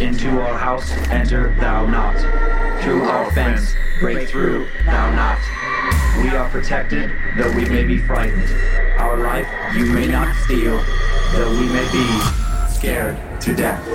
Into our house enter thou not. Through our fence break through thou not. We are protected, though we may be frightened. Our life you may not steal, though we may be scared to death.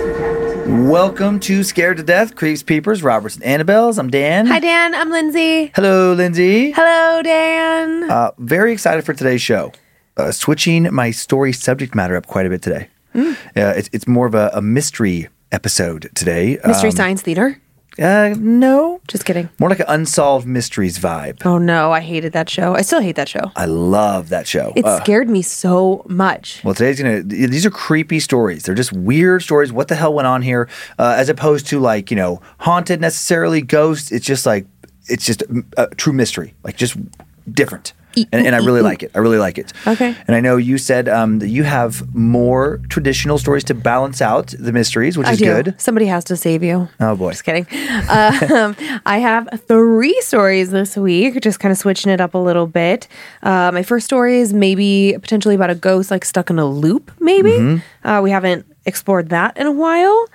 Welcome to Scared to Death, Creeps, Peepers, Roberts, and Annabelles. I'm Dan. Hi, Dan. I'm Lindsay. Hello, Lindsay. Hello, Dan. Uh, very excited for today's show. Uh, switching my story subject matter up quite a bit today. Hmm. Uh, it's, it's more of a, a mystery episode today. Mystery Um, Science Theater. Uh, no, Just kidding. more like an unsolved mysteries vibe. Oh no, I hated that show. I still hate that show. I love that show. It scared me so much. Well, today's gonna. These are creepy stories. They're just weird stories. What the hell went on here? Uh, as opposed to like you know haunted necessarily ghosts. It's just like it's just a true mystery. Like just different. And, and I really like it. I really like it. Okay. And I know you said um, that you have more traditional stories to balance out the mysteries, which I is do. good. Somebody has to save you. Oh boy. Just kidding. um, I have three stories this week, just kind of switching it up a little bit. Uh, my first story is maybe potentially about a ghost like stuck in a loop, maybe. Mm-hmm. Uh, we haven't explored that in a while.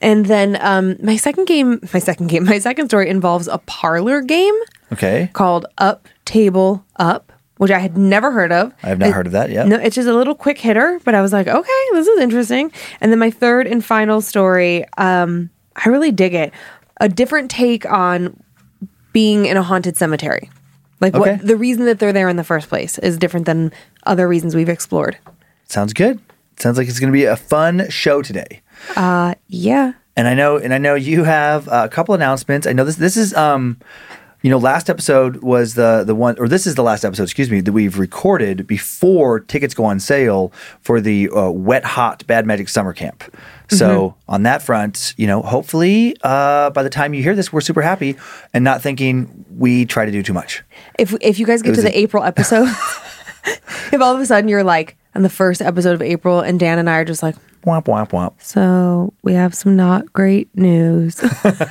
And then um, my second game, my second game, my second story involves a parlor game Okay. called Up Table Up, which I had never heard of. I have not It- heard of that yet. No, it's just a little quick hitter, but I was like, okay, this is interesting. And then my third and final story, um, I really dig it. A different take on being in a haunted cemetery. Like Okay. what the reason that they're there in the first place is different than other reasons we've explored. Sounds good. Sounds like it's going to be a fun show today. Uh yeah. And I know, and I know you have a couple announcements. I know this. This is, um, you know, last episode was the the one, or this is the last episode, excuse me, that we've recorded before tickets go on sale for the uh, Wet Hot Bad Magic Summer Camp. So on that front, you know, hopefully uh, by the time you hear this, we're super happy and not thinking we try to do too much. If if you guys get to the a- April episode, if all of a sudden you're like on the first episode of April and Dan and I are just like, Womp womp womp. So we have some not great news.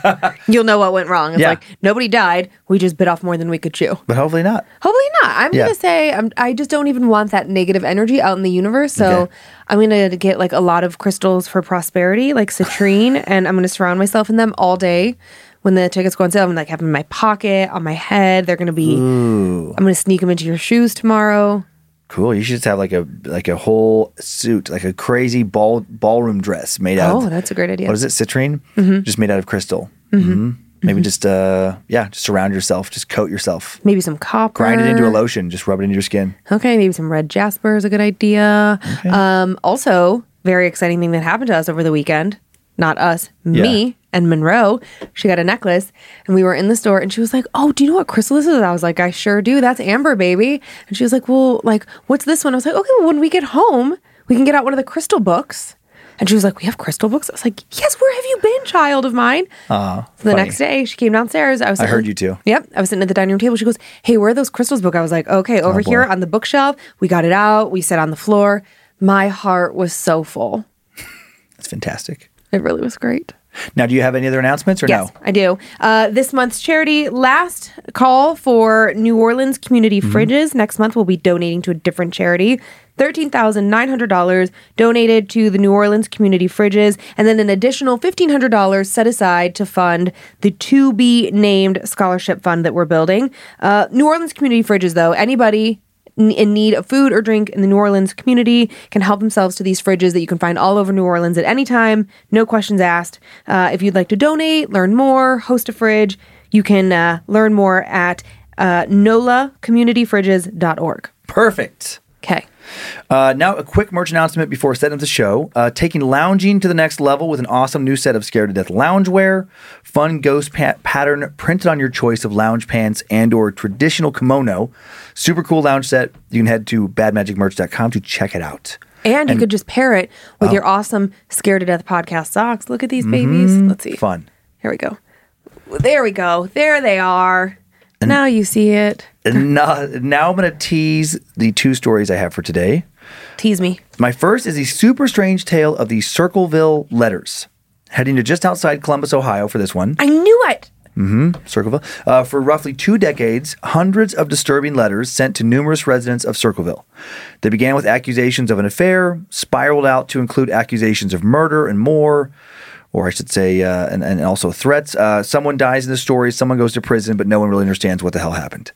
You'll know what went wrong. It's Yeah. like nobody died. We just bit off more than we could chew. But hopefully not. Hopefully not. I'm Yeah. gonna say I'm, I just don't even want that negative energy out in the universe. So Okay. I'm gonna get like a lot of crystals for prosperity, like citrine, and I'm gonna surround myself in them all day. When the tickets go on sale, I'm like have them in my pocket, on my head. They're gonna be. I'm gonna sneak them into your shoes tomorrow. Cool. You should just have like a like a whole suit, like a crazy ball ballroom dress made out. Oh, of, that's a great idea. What is it? Citrine, Mhm. just made out of crystal. hmm Maybe just uh yeah, just surround yourself, just coat yourself, Maybe some copper. grind it into a lotion, just rub it into your skin. Okay, maybe some red jasper is a good idea. Um, also, very exciting thing that happened to us over the weekend. Not us, Yeah. me and Monroe. She got a necklace, and we were in the store, and she was like, "Oh, do you know what crystal this is?" I was like, "I sure do. That's amber, baby." And she was like, "Well, like, what's this one?" I was like, "Okay, well, when we get home, we can get out one of the crystal books." And she was like, "We have crystal books." I was like, "Yes, where have you been, child of mine?" Uh, So the next day, she came downstairs. I was. I heard you too. Yep, I was sitting at the dining room table. She goes, "Hey, where are those crystals book?" I was like, "Okay, over Oh, here on the bookshelf." We got it out. We sat on the floor. My heart was so full. That's fantastic. It really was great. Now, do you have any other announcements or Yes, no? I do. Uh, this month's charity last call for New Orleans community Mm-hmm. fridges. Next month, we'll be donating to a different charity. $13,900 donated to the New Orleans community fridges, and then an additional $1,500 set aside to fund the to be named scholarship fund that we're building. Uh, New Orleans community fridges, though, anybody in need of food or drink in the New Orleans community can help themselves to these fridges that you can find all over New Orleans at any time, no questions asked. Uh, if you'd like to donate, learn more, host a fridge, you can uh, learn more at uh, nolacommunityfridges.org. Perfect. Okay. Uh, now, a quick merch announcement before setting up the show. Uh, taking lounging to the next level with an awesome new set of Scared to Death loungewear, fun ghost pa- pattern printed on your choice of lounge pants and or traditional kimono. Super cool lounge set. You can head to badmagicmerch.com to check it out. And, you could just pair it with your awesome Scared to Death podcast socks. Look at these babies. Let's see. Fun. Here we go. There we go. There they are. Now you see it. Now, now I'm going to tease the two stories I have for today. Tease me. My first is the super strange tale of the Circleville letters. Heading to just outside Columbus, Ohio for this one. I knew it. Circleville. Uh, for roughly two decades, hundreds of disturbing letters sent to numerous residents of Circleville. They began with accusations of an affair, spiraled out to include accusations of murder and more, or I should say, uh, and, and also threats. Uh, someone dies in the story, someone goes to prison, but no one really understands what the hell happened.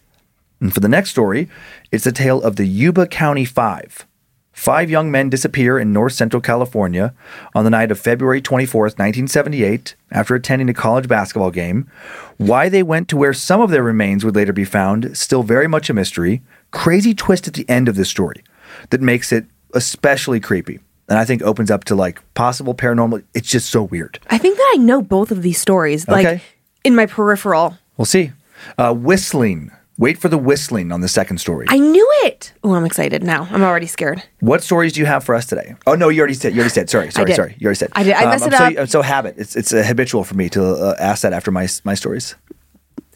And for the next story, it's the tale of the Yuba County Five. Five young men disappear in north central California on the night of February 24th, 1978, after attending a college basketball game. Why they went to where some of their remains would later be found, still very much a mystery. Crazy twist at the end of the story that makes it especially creepy. And I think opens up to like possible paranormal. It's just so weird. I think that I know both of these stories, like Okay. in my peripheral. We'll see. Uh, whistling. Wait for the whistling on the second story. I knew it. Oh, I'm excited now. I'm already scared. What stories do you have for us today? Oh no, you already said. You already said. Sorry, sorry, sorry. You already said. I did. I messed I'm it so, up. I'm so habit. It's it's uh, habitual for me to uh, ask that after my my stories.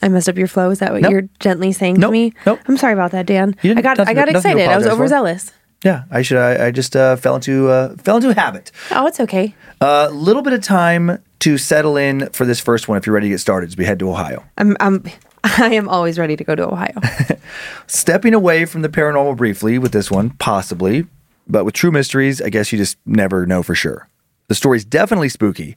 I messed up your flow. Is that what Nope. you're gently saying Nope. to me? Nope. I'm sorry about that, Dan. I got I got excited. I was overzealous. Yeah, I should. I, I just uh, fell into uh, fell into habit. Oh, it's okay. A little bit of time to settle in for this first one. If you're ready to get started, as we head to Ohio. I'm I'm I am always ready to go to Ohio. Stepping away from the paranormal briefly with this one, possibly, but with true mysteries, I guess you just never know for sure. The story's definitely spooky.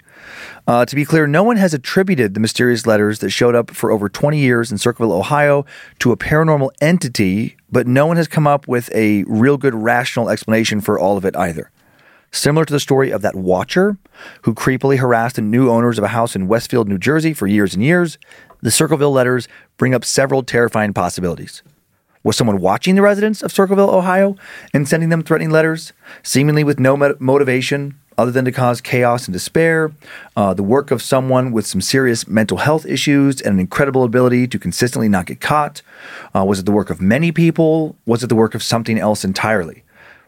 Uh, to be clear, no one has attributed the mysterious letters that showed up for over 20 years in Circleville, Ohio, to a paranormal entity, but no one has come up with a real good rational explanation for all of it either. Similar to the story of that watcher who creepily harassed the new owners of a house in Westfield, New Jersey for years and years, the Circleville letters bring up several terrifying possibilities. Was someone watching the residents of Circleville, Ohio, and sending them threatening letters, seemingly with no motivation other than to cause chaos and despair? Uh, the work of someone with some serious mental health issues and an incredible ability to consistently not get caught? Uh, was it the work of many people? Was it the work of something else entirely?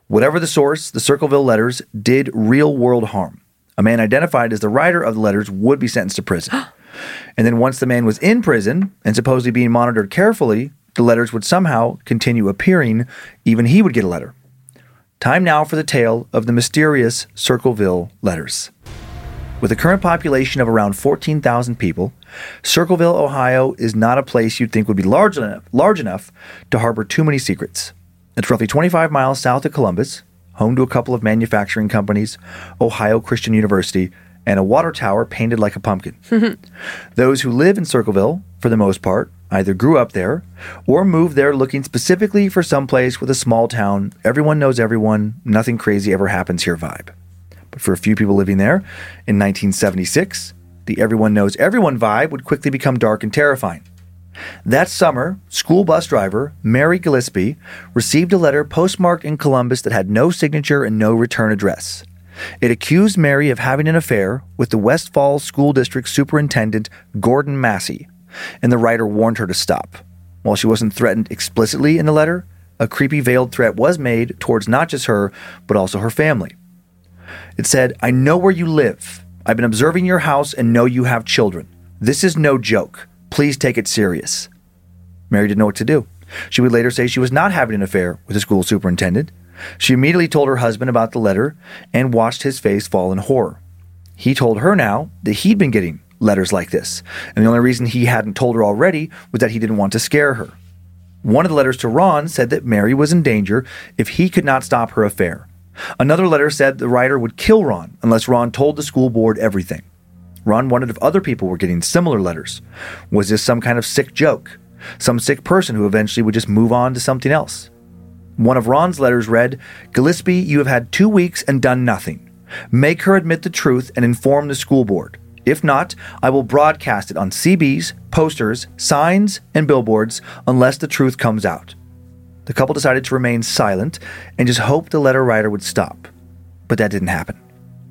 Whatever the source, the Circleville letters did real world harm. A man identified as the writer of the letters would be sentenced to prison. and then once the man was in prison and supposedly being monitored carefully, the letters would somehow continue appearing. Even he would get a letter. Time now for the tale of the mysterious Circleville letters. With a current population of around 14,000 people, Circleville, Ohio is not a place you'd think would be large enough, large enough to harbor too many secrets. It's roughly 25 miles south of Columbus, home to a couple of manufacturing companies, Ohio Christian University, and a water tower painted like a pumpkin. Those who live in Circleville, for the most part, either grew up there or moved there looking specifically for some place with a small town, everyone knows everyone, nothing crazy ever happens here vibe. But for a few people living there, in 1976, the everyone knows everyone vibe would quickly become dark and terrifying. That summer, school bus driver Mary Gillespie received a letter postmarked in Columbus that had no signature and no return address. It accused Mary of having an affair with the West Falls School District Superintendent Gordon Massie, and the writer warned her to stop. While she wasn't threatened explicitly in the letter, a creepy veiled threat was made towards not just her, but also her family. It said, I know where you live. I've been observing your house and know you have children. This is no joke. Please take it serious. Mary didn't know what to do. She would later say she was not having an affair with the school superintendent. She immediately told her husband about the letter and watched his face fall in horror. He told her now that he'd been getting letters like this, and the only reason he hadn't told her already was that he didn't want to scare her. One of the letters to Ron said that Mary was in danger if he could not stop her affair. Another letter said the writer would kill Ron unless Ron told the school board everything. Ron wondered if other people were getting similar letters. Was this some kind of sick joke? Some sick person who eventually would just move on to something else? One of Ron's letters read Gillespie, you have had two weeks and done nothing. Make her admit the truth and inform the school board. If not, I will broadcast it on CBs, posters, signs, and billboards unless the truth comes out. The couple decided to remain silent and just hope the letter writer would stop. But that didn't happen.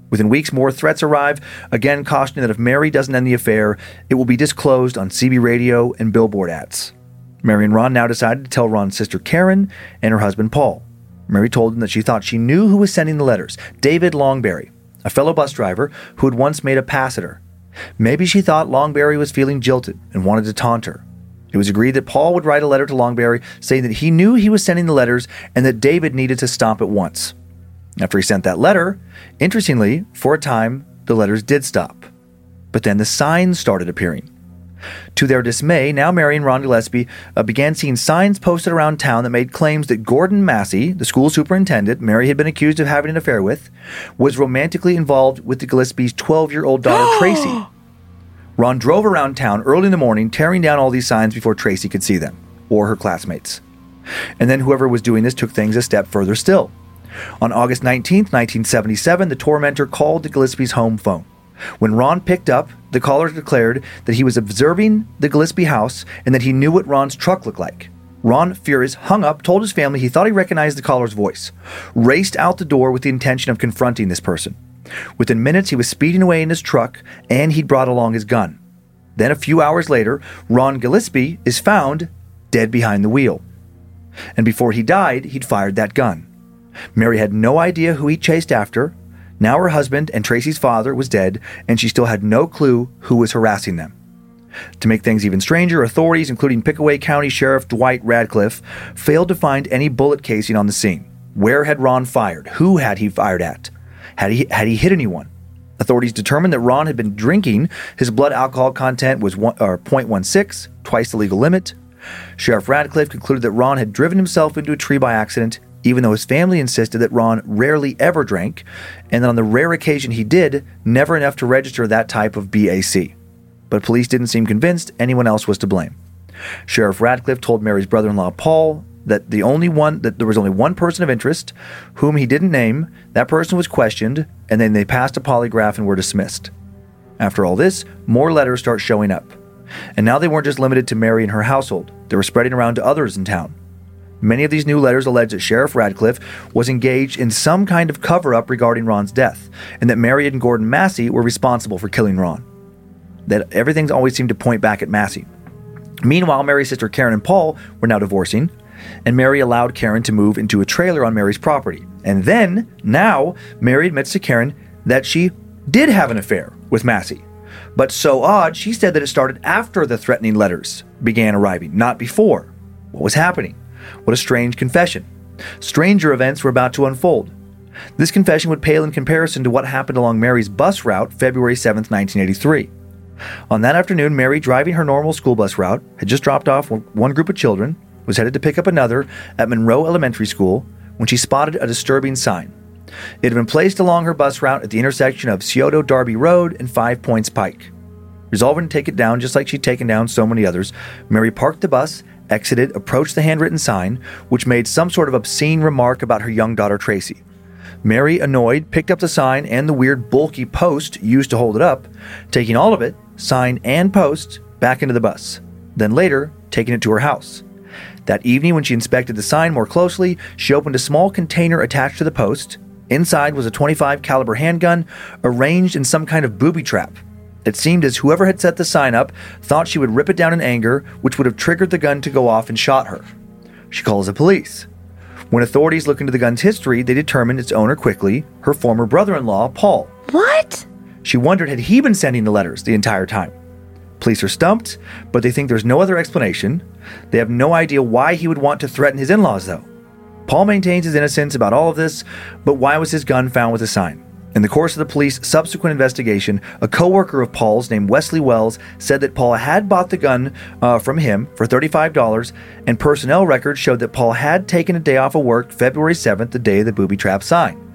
Within weeks, more threats arrive, again cautioning that if Mary doesn't end the affair, it will be disclosed on CB radio and billboard ads. Mary and Ron now decided to tell Ron's sister Karen and her husband Paul. Mary told them that she thought she knew who was sending the letters David Longberry, a fellow bus driver who had once made a pass at her. Maybe she thought Longberry was feeling jilted and wanted to taunt her. It was agreed that Paul would write a letter to Longberry saying that he knew he was sending the letters and that David needed to stop at once. After he sent that letter, interestingly, for a time, the letters did stop. But then the signs started appearing. To their dismay, now Mary and Ron Gillespie uh, began seeing signs posted around town that made claims that Gordon Massie, the school superintendent Mary had been accused of having an affair with, was romantically involved with the Gillespie's 12 year old daughter, Tracy. Ron drove around town early in the morning, tearing down all these signs before Tracy could see them, or her classmates. And then whoever was doing this took things a step further still. On August 19, 1977, the tormentor called the Gillespie's home phone. When Ron picked up, the caller declared that he was observing the Gillespie house and that he knew what Ron's truck looked like. Ron, furious, hung up, told his family he thought he recognized the caller's voice, raced out the door with the intention of confronting this person. Within minutes, he was speeding away in his truck and he'd brought along his gun. Then, a few hours later, Ron Gillespie is found dead behind the wheel. And before he died, he'd fired that gun. Mary had no idea who he chased after. Now her husband and Tracy's father was dead, and she still had no clue who was harassing them. To make things even stranger, authorities, including Pickaway County Sheriff Dwight Radcliff, failed to find any bullet casing on the scene. Where had Ron fired? Who had he fired at? Had he, had he hit anyone? Authorities determined that Ron had been drinking. His blood alcohol content was one, uh, or 0.16, twice the legal limit. Sheriff Radcliff concluded that Ron had driven himself into a tree by accident even though his family insisted that Ron rarely ever drank, and that on the rare occasion he did, never enough to register that type of BAC. But police didn't seem convinced anyone else was to blame. Sheriff Radcliff told Mary's brother in law, Paul, that the only one that there was only one person of interest whom he didn't name that person was questioned and then they passed a polygraph and were dismissed after all this more letters start showing up and now they weren't just limited to mary and her household they were spreading around to others in town Many of these new letters allege that Sheriff Radcliff was engaged in some kind of cover up regarding Ron's death, and that Mary and Gordon Massie were responsible for killing Ron. That everything's always seemed to point back at Massie. Meanwhile, Mary's sister Karen and Paul were now divorcing, and Mary allowed Karen to move into a trailer on Mary's property. And then, now, Mary admits to Karen that she did have an affair with Massie. But so odd, she said that it started after the threatening letters began arriving, not before. What was happening? What a strange confession. Stranger events were about to unfold. This confession would pale in comparison to what happened along Mary's bus route February 7, 1983. On that afternoon, Mary, driving her normal school bus route, had just dropped off one group of children, was headed to pick up another at Monroe Elementary School when she spotted a disturbing sign. It had been placed along her bus route at the intersection of Scioto Darby Road and Five Points Pike. Resolving to take it down just like she'd taken down so many others, Mary parked the bus exited, approached the handwritten sign, which made some sort of obscene remark about her young daughter Tracy. Mary, annoyed, picked up the sign and the weird bulky post used to hold it up, taking all of it, sign and post, back into the bus. Then later, taking it to her house. That evening, when she inspected the sign more closely, she opened a small container attached to the post. Inside was a 25 caliber handgun arranged in some kind of booby trap. It seemed as whoever had set the sign up thought she would rip it down in anger, which would have triggered the gun to go off and shot her. She calls the police. When authorities look into the gun's history, they determine its owner quickly, her former brother in law, Paul. What? She wondered had he been sending the letters the entire time. Police are stumped, but they think there's no other explanation. They have no idea why he would want to threaten his in laws, though. Paul maintains his innocence about all of this, but why was his gun found with a sign? In the course of the police subsequent investigation, a co-worker of Paul's named Wesley Wells said that Paul had bought the gun uh, from him for $35, and personnel records showed that Paul had taken a day off of work February 7th, the day of the booby trap sign.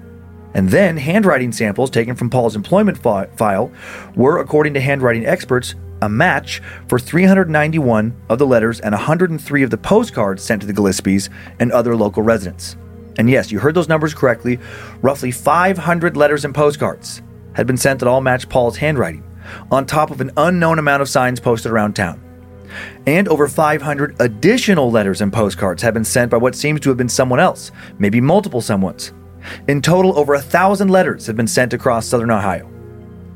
And then handwriting samples taken from Paul's employment fi- file were, according to handwriting experts, a match for 391 of the letters and 103 of the postcards sent to the Gillespies and other local residents. And yes, you heard those numbers correctly. Roughly 500 letters and postcards had been sent that all matched Paul's handwriting, on top of an unknown amount of signs posted around town. And over 500 additional letters and postcards have been sent by what seems to have been someone else, maybe multiple someones. In total, over a thousand letters have been sent across southern Ohio.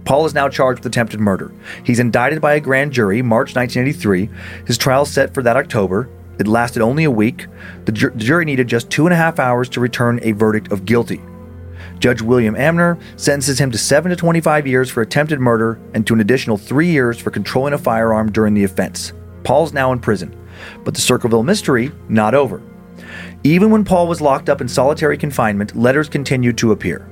Paul is now charged with attempted murder. He's indicted by a grand jury March 1983. His trial set for that October. It lasted only a week. The, ju- the jury needed just two and a half hours to return a verdict of guilty. Judge William Ammer sentences him to 7 to 25 years for attempted murder and to an additional three years for controlling a firearm during the offense. Paul's now in prison, but the Circleville mystery not over. Even when Paul was locked up in solitary confinement, letters continued to appear.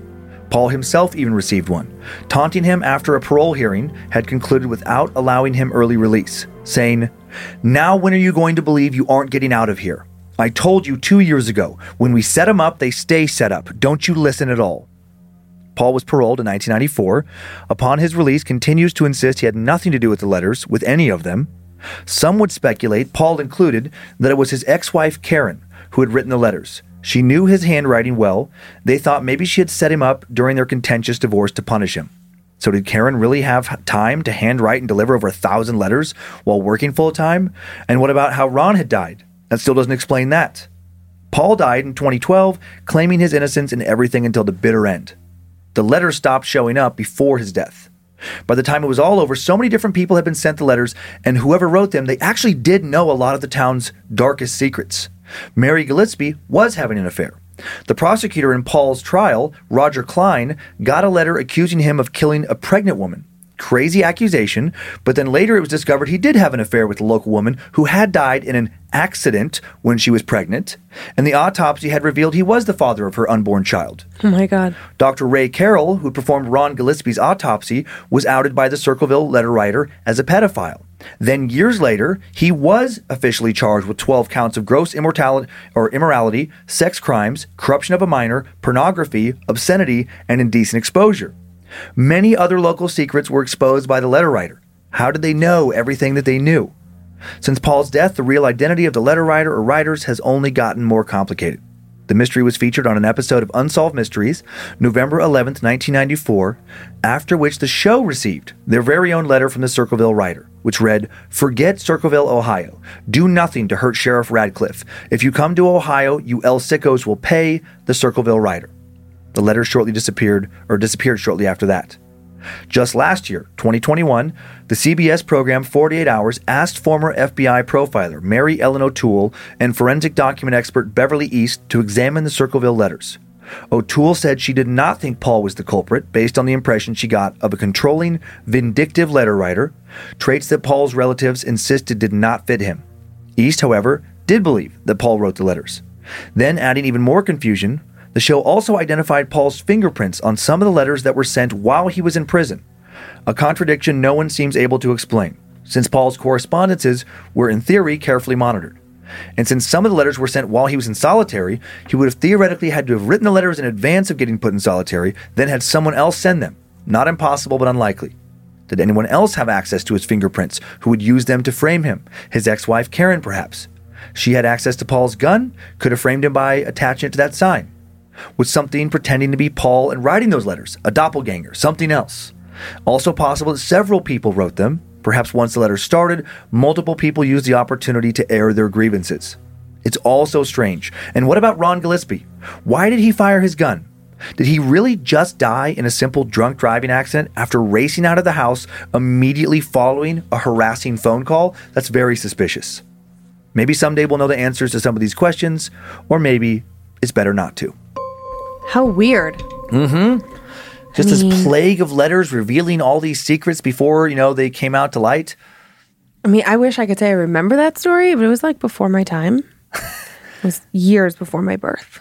Paul himself even received one, taunting him after a parole hearing had concluded without allowing him early release, saying, Now when are you going to believe you aren't getting out of here? I told you two years ago, when we set them up, they stay set up. Don't you listen at all. Paul was paroled in 1994. Upon his release, continues to insist he had nothing to do with the letters, with any of them. Some would speculate, Paul included, that it was his ex-wife Karen who had written the letters. She knew his handwriting well. They thought maybe she had set him up during their contentious divorce to punish him. So did Karen really have time to handwrite and deliver over a thousand letters while working full time? And what about how Ron had died? That still doesn't explain that. Paul died in 2012, claiming his innocence in everything until the bitter end. The letters stopped showing up before his death. By the time it was all over, so many different people had been sent the letters, and whoever wrote them, they actually did know a lot of the town's darkest secrets. Mary Gillespie was having an affair. The prosecutor in Paul's trial, Roger Kline, got a letter accusing him of killing a pregnant woman. Crazy accusation, but then later it was discovered he did have an affair with a local woman who had died in an accident when she was pregnant, and the autopsy had revealed he was the father of her unborn child. Oh my God. Dr. Ray Carroll, who performed Ron Gillespie's autopsy, was outed by the Circleville letter writer as a pedophile. Then years later, he was officially charged with 12 counts of gross immortality or immorality, sex crimes, corruption of a minor, pornography, obscenity, and indecent exposure. Many other local secrets were exposed by the letter writer. How did they know everything that they knew? Since Paul's death, the real identity of the letter writer or writers has only gotten more complicated. The mystery was featured on an episode of Unsolved Mysteries, November 11th, 1994, after which the show received their very own letter from the Circleville writer, which read, Forget Circleville, Ohio. Do nothing to hurt Sheriff Radcliff. If you come to Ohio, you El Sickos will pay the Circleville writer. The letter shortly disappeared, or disappeared shortly after that. Just last year, 2021, the CBS program 48 Hours asked former FBI profiler Mary Ellen O'Toole and forensic document expert Beverly East to examine the Circleville letters. O'Toole said she did not think Paul was the culprit based on the impression she got of a controlling, vindictive letter writer, traits that Paul's relatives insisted did not fit him. East, however, did believe that Paul wrote the letters. Then, adding even more confusion, the show also identified Paul's fingerprints on some of the letters that were sent while he was in prison, a contradiction no one seems able to explain, since Paul's correspondences were in theory carefully monitored. And since some of the letters were sent while he was in solitary, he would have theoretically had to have written the letters in advance of getting put in solitary, then had someone else send them. Not impossible, but unlikely. Did anyone else have access to his fingerprints who would use them to frame him? His ex wife, Karen, perhaps. She had access to Paul's gun, could have framed him by attaching it to that sign. Was something pretending to be Paul and writing those letters? A doppelganger, something else. Also possible that several people wrote them. Perhaps once the letters started, multiple people used the opportunity to air their grievances. It's all so strange. And what about Ron Gillespie? Why did he fire his gun? Did he really just die in a simple drunk driving accident after racing out of the house immediately following a harassing phone call? That's very suspicious. Maybe someday we'll know the answers to some of these questions, or maybe it's better not to. How weird. Just I mean- this plague of letters revealing all these secrets before, you know, they came out to light. I mean, I wish I could say I remember that story, but it was like before my time. it was years before my birth.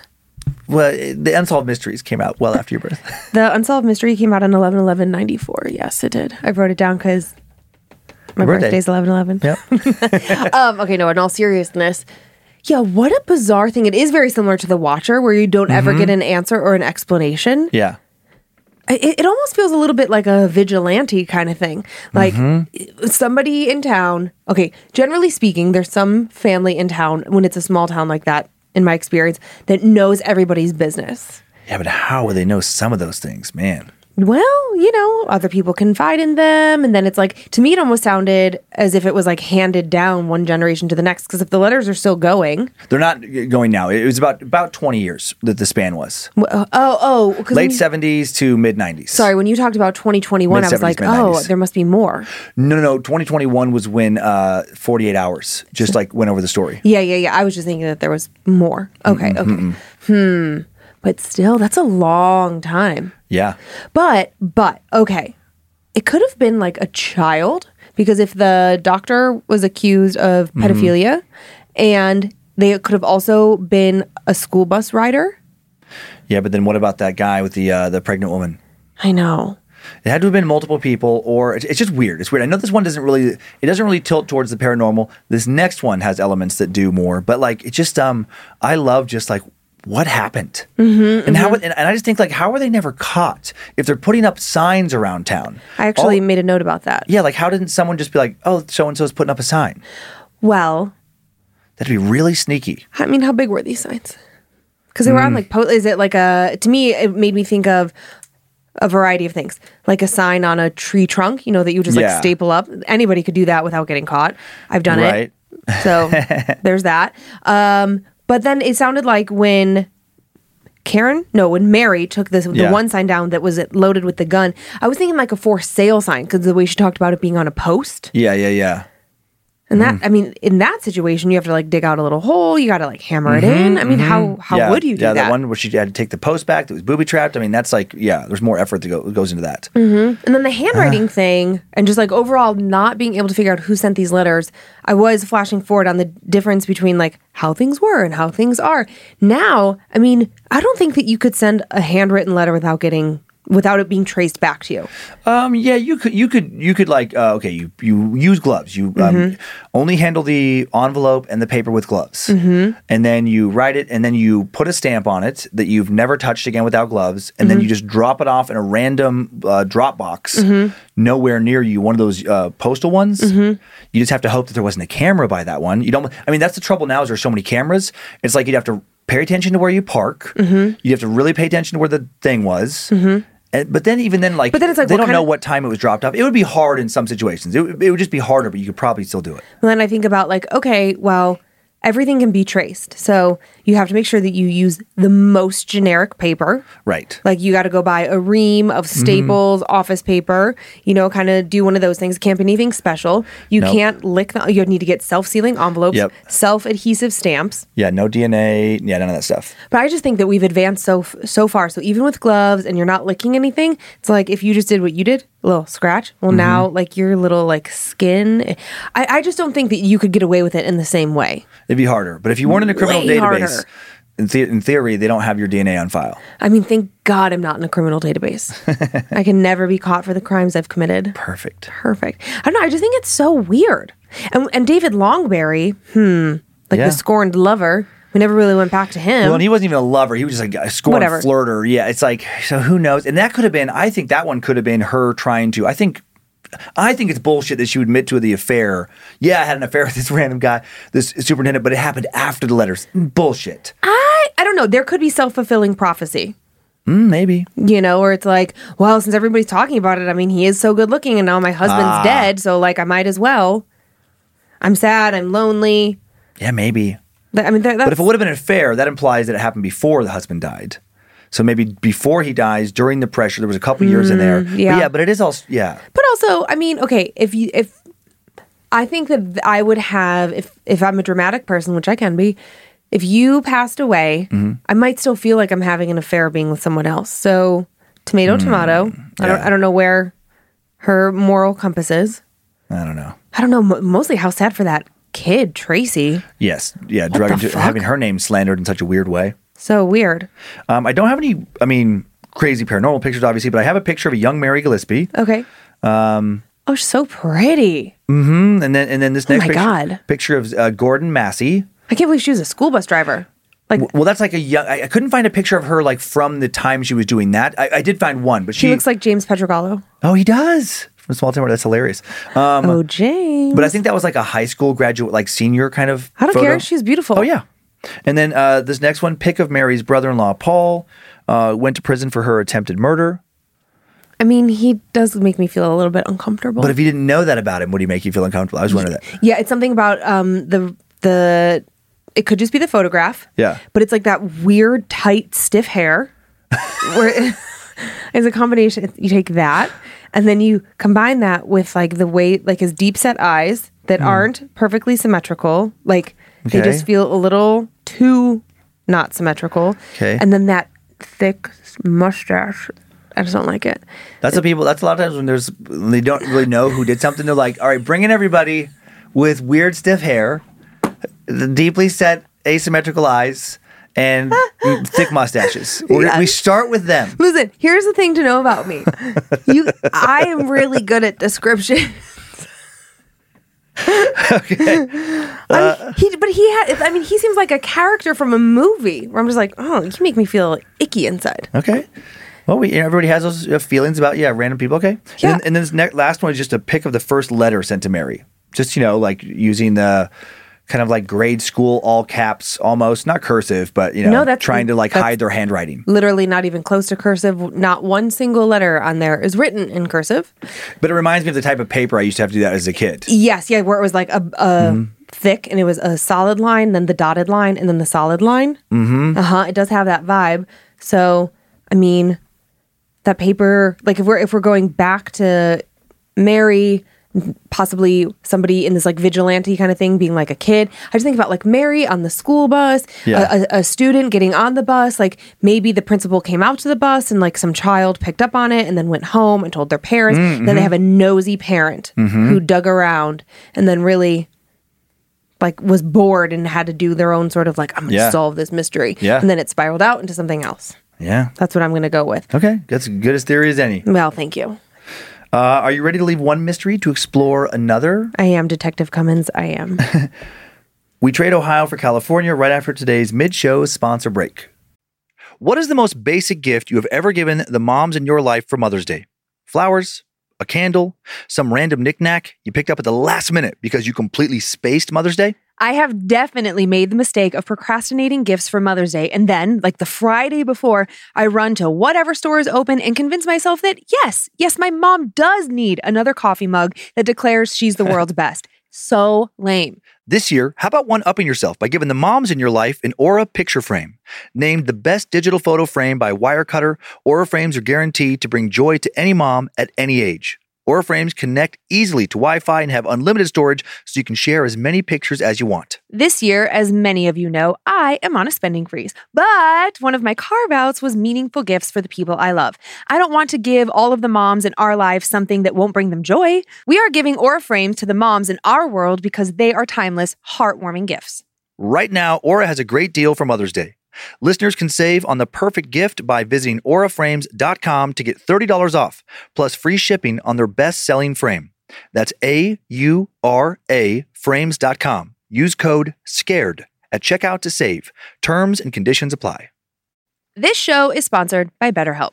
Well, the Unsolved Mysteries came out well after your birth. The Unsolved Mystery came out on 11 11 94. Yes, it did. I wrote it down because my birthday. birthday's 11 11. yep. Um, okay, no, in all seriousness, yeah, what a bizarre thing. It is very similar to The Watcher, where you don't ever Mm-hmm. get an answer or an explanation. Yeah. It, it almost feels a little bit like a vigilante kind of thing. Like Mm-hmm. somebody in town, okay, generally speaking, there's some family in town when it's a small town like that, in my experience, that knows everybody's business. Yeah, but how would they know some of those things, man? Well, you know, other people confide in them. And then it's like, to me, it almost sounded as if it was like handed down one generation to the next. Because if the letters are still going, They're not going now. It was about about 20 years that the span was. oh, oh, because Late 70s to mid 90s. Sorry, when you talked about 2021, I was like, mid-nineties. oh, there must be more. No, no, no. 2021 was when uh, 48 hours just like went over the story. Yeah, yeah, yeah. I was just thinking that there was more. Okay, okay. Hmm. But still, that's a long time. Yeah. But, but, okay. It could have been like a child because if the doctor was accused of Mm-hmm. pedophilia and they could have also been a school bus rider. Yeah, but then what about that guy with the uh, the pregnant woman? I know. It had to have been multiple people, or it's, it's just weird. It's weird. I know this one doesn't really, it doesn't really tilt towards the paranormal. This next one has elements that do more, but like it just, um, I love just like what happened, Mm-hmm, and how, and, and I just think like how are they never caught if they're putting up signs around town? I actually All- made a note about that. yeah, like how didn't someone just be like, oh, so and so is putting up a sign? Well, That'd be really sneaky. I mean, how big were these signs? Because they were Mm. on like, po- is it like a, to me, it made me think of a variety of things. Like a sign on a tree trunk, you know, that you just Yeah. like staple up. Anybody could do that without getting caught. I've done Right. it. So there's that. Um, but then it sounded like when Karen, no, when Mary took this, the Yeah. one sign down that was loaded with the gun, I was thinking like a for sale sign because the way she talked about it being on a post. Yeah, yeah, yeah. And Mm. that, I mean, in that situation, you have to like dig out a little hole. You got to like hammer it in. I mean, how how Mm-hmm, yeah, would you do yeah, that? Yeah, that one where she had to take the post back that was booby trapped. I mean, that's like, yeah, there's more effort that go, goes into that. And then the handwriting Ah. thing, and just like overall not being able to figure out who sent these letters, I was flashing forward on the difference between like how things were and how things are. Now, I mean, I don't think that you could send a handwritten letter without getting without it being traced back to you. Um, yeah, you could, you could, you could like, uh, okay, you you use gloves. You um, Mm-hmm. only handle the envelope and the paper with gloves, Mm-hmm. and then you write it, and then you put a stamp on it that you've never touched again without gloves, and Mm-hmm. then you just drop it off in a random uh, drop box Mm-hmm. nowhere near you. One of those uh, postal ones. You just have to hope that there wasn't a camera by that one. You don't. I mean, that's the trouble now. Is there's so many cameras. It's like you'd have to pay attention to where you park. Mm-hmm. You have to really pay attention to where the thing was. And, but then even then, like, But then it's like, they don't know of- what time it was dropped off. It would be hard in some situations. It, it would just be harder, but you could probably still do it. And then I think about like, okay, well, everything can be traced. So you have to make sure that you use the most generic paper. Right. Like you got to go buy a ream of Mm-hmm. Staples office paper, you know, kind of do one of those things. It can't be anything special. You Nope. can't lick the, you need to get self sealing envelopes, Yep. self adhesive stamps. Yeah. No DNA. Yeah. None of that stuff. But I just think that we've advanced so so far. So even with gloves and you're not licking anything, it's like if you just did what you did, little scratch. Well, Mm-hmm. now like your little like skin. I, I just don't think that you could get away with it in the same way. It'd be harder. But if you weren't in a criminal Way database, harder. in, the- in theory, they don't have your DNA on file. I mean, thank God I'm not in a criminal database. I can never be caught for the crimes I've committed. Perfect. Perfect. I don't know. I just think it's so weird. And and David Longberry, hmm, like Yeah. the scorned lover. We never really went back to him. Well, and he wasn't even a lover. He was just like a scorned Whatever. flirter. Yeah. It's like, so who knows? And that could have been, I think that one could have been her trying to, I think. I think it's bullshit that she would admit to the affair. Yeah, I had an affair with this random guy, this superintendent, but it happened after the letters. Bullshit. I I don't know. There could be self fulfilling prophecy. Mm, maybe. You know, or it's like, well, since everybody's talking about it, I mean, he is so good looking, and now my husband's Ah. dead, so like, I might as well. I'm sad. I'm lonely. Yeah, maybe. I mean, that, But if it would have been an affair, that implies that it happened before the husband died. So maybe before he dies, during the pressure, there was a couple years in there. But Mm, yeah. yeah, but it is also yeah. But also, I mean, okay, if you if I think that I would have if if I'm a dramatic person, which I can be, if you passed away, Mm-hmm. I might still feel like I'm having an affair being with someone else. So, tomato, tomato. I don't Mm. I don't know where her moral compass is. I don't know. I don't know. Mostly how sad for that kid, Tracy. Yes, yeah, drug into, having her name slandered in such a weird way. So weird. Um, I don't have any, I mean, crazy paranormal pictures, obviously, but I have a picture of a young Mary Gillespie. Okay. Um. Oh, she's so pretty. Mm, And then, and then this next Oh my picture, God. picture of uh, Gordon Massie. I can't believe she was a school bus driver. Like Well, that's like a young. I, I couldn't find a picture of her like from the time she was doing that. I, I did find one, but she, she looks like James Petrogallo. Oh, he does from Small Town. That's hilarious. Um, oh, James. but I think that was like a high school graduate, like senior kind of. I don't photo. care. She's beautiful. Oh yeah. And then uh, this next one, pick of Mary's brother-in-law Paul, uh, went to prison for her attempted murder. I mean, he does make me feel a little bit uncomfortable. But if you didn't know that about him, would he make you feel uncomfortable? I was wondering that. yeah, it's something about um the the. It could just be the photograph. Yeah. But it's like that weird, tight, stiff hair. where it's a combination. You take that, and then you combine that with like the way, like his deep set eyes that aren't perfectly symmetrical. Like they Hmm. Just feel a little too not symmetrical. Okay. And then that thick mustache. I just don't like it. That's what people. That's a lot of times when there's when they don't really know who did something. They're like, all right, bring in everybody with weird stiff hair, deeply set asymmetrical eyes, and thick mustaches. Yeah. We start with them. Listen, here's the thing to know about me. You, I am really good at description. okay. he, but he had. I mean, he seems like a character from a movie where I'm just like, oh, you make me feel icky inside. Okay. Well, we, everybody has those uh, feelings about yeah, random people. Okay. Yeah. And, then- and then this next, last one is just a pic of the first letter sent to Mary. Just you know, like using the kind of like grade school all caps, almost not cursive, but you know, No, that's- trying to like hide their handwriting. Literally, not even close to cursive. Not one single letter on there is written in cursive. But it reminds me of the type of paper I used to have to do that as a kid. Yes, yeah, where it was like a, a thick and it was a solid line, then the dotted line, and then the solid line. Mm-hmm. Uh huh. It does have that vibe. So, I mean, that paper, like if we're if we're going back to Mary, possibly somebody in this like vigilante kind of thing, being like a kid. I just think about like Mary on the school bus, Yeah. a, a, student getting on the bus. Like maybe the principal came out to the bus and like some child picked up on it and then went home and told their parents. Mm-hmm. Then they have a nosy parent who dug around and then really like was bored and had to do their own sort of like I'm gonna Yeah. solve this mystery. Yeah. And then it spiraled out into something else. Yeah. That's what I'm gonna go with. Okay. That's as good as theory as any. Well, thank you. Uh, are you ready to leave one mystery to explore another? I am Detective Cummins. I am. We trade Ohio for California right after today's mid show sponsor break. What is the most basic gift you have ever given the moms in your life for Mother's Day? Flowers? A candle? Some random knickknack you picked up at the last minute because you completely spaced Mother's Day? I have definitely made the mistake of procrastinating gifts for Mother's Day. And then, like the Friday before, I run to whatever store is open and convince myself that yes, yes, my mom does need another coffee mug that declares she's the world's best. So lame. This year, how about one upping yourself by giving the moms in your life an Aura picture frame? Named the best digital photo frame by Wirecutter, Aura frames are guaranteed to bring joy to any mom at any age. Aura frames connect easily to Wi Fi and have unlimited storage so you can share as many pictures as you want. This year, as many of you know, I am on a spending freeze. But one of my carve outs was meaningful gifts for the people I love. I don't want to give all of the moms in our lives something that won't bring them joy. We are giving Aura frames to the moms in our world because they are timeless, heartwarming gifts. Right now, Aura has a great deal for Mother's Day. Listeners can save on the perfect gift by visiting auraframes.com to get $30 off, plus free shipping on their best selling frame. That's A U R A frames.com. Use code SCARED at checkout to save. Terms and conditions apply. This show is sponsored by BetterHelp.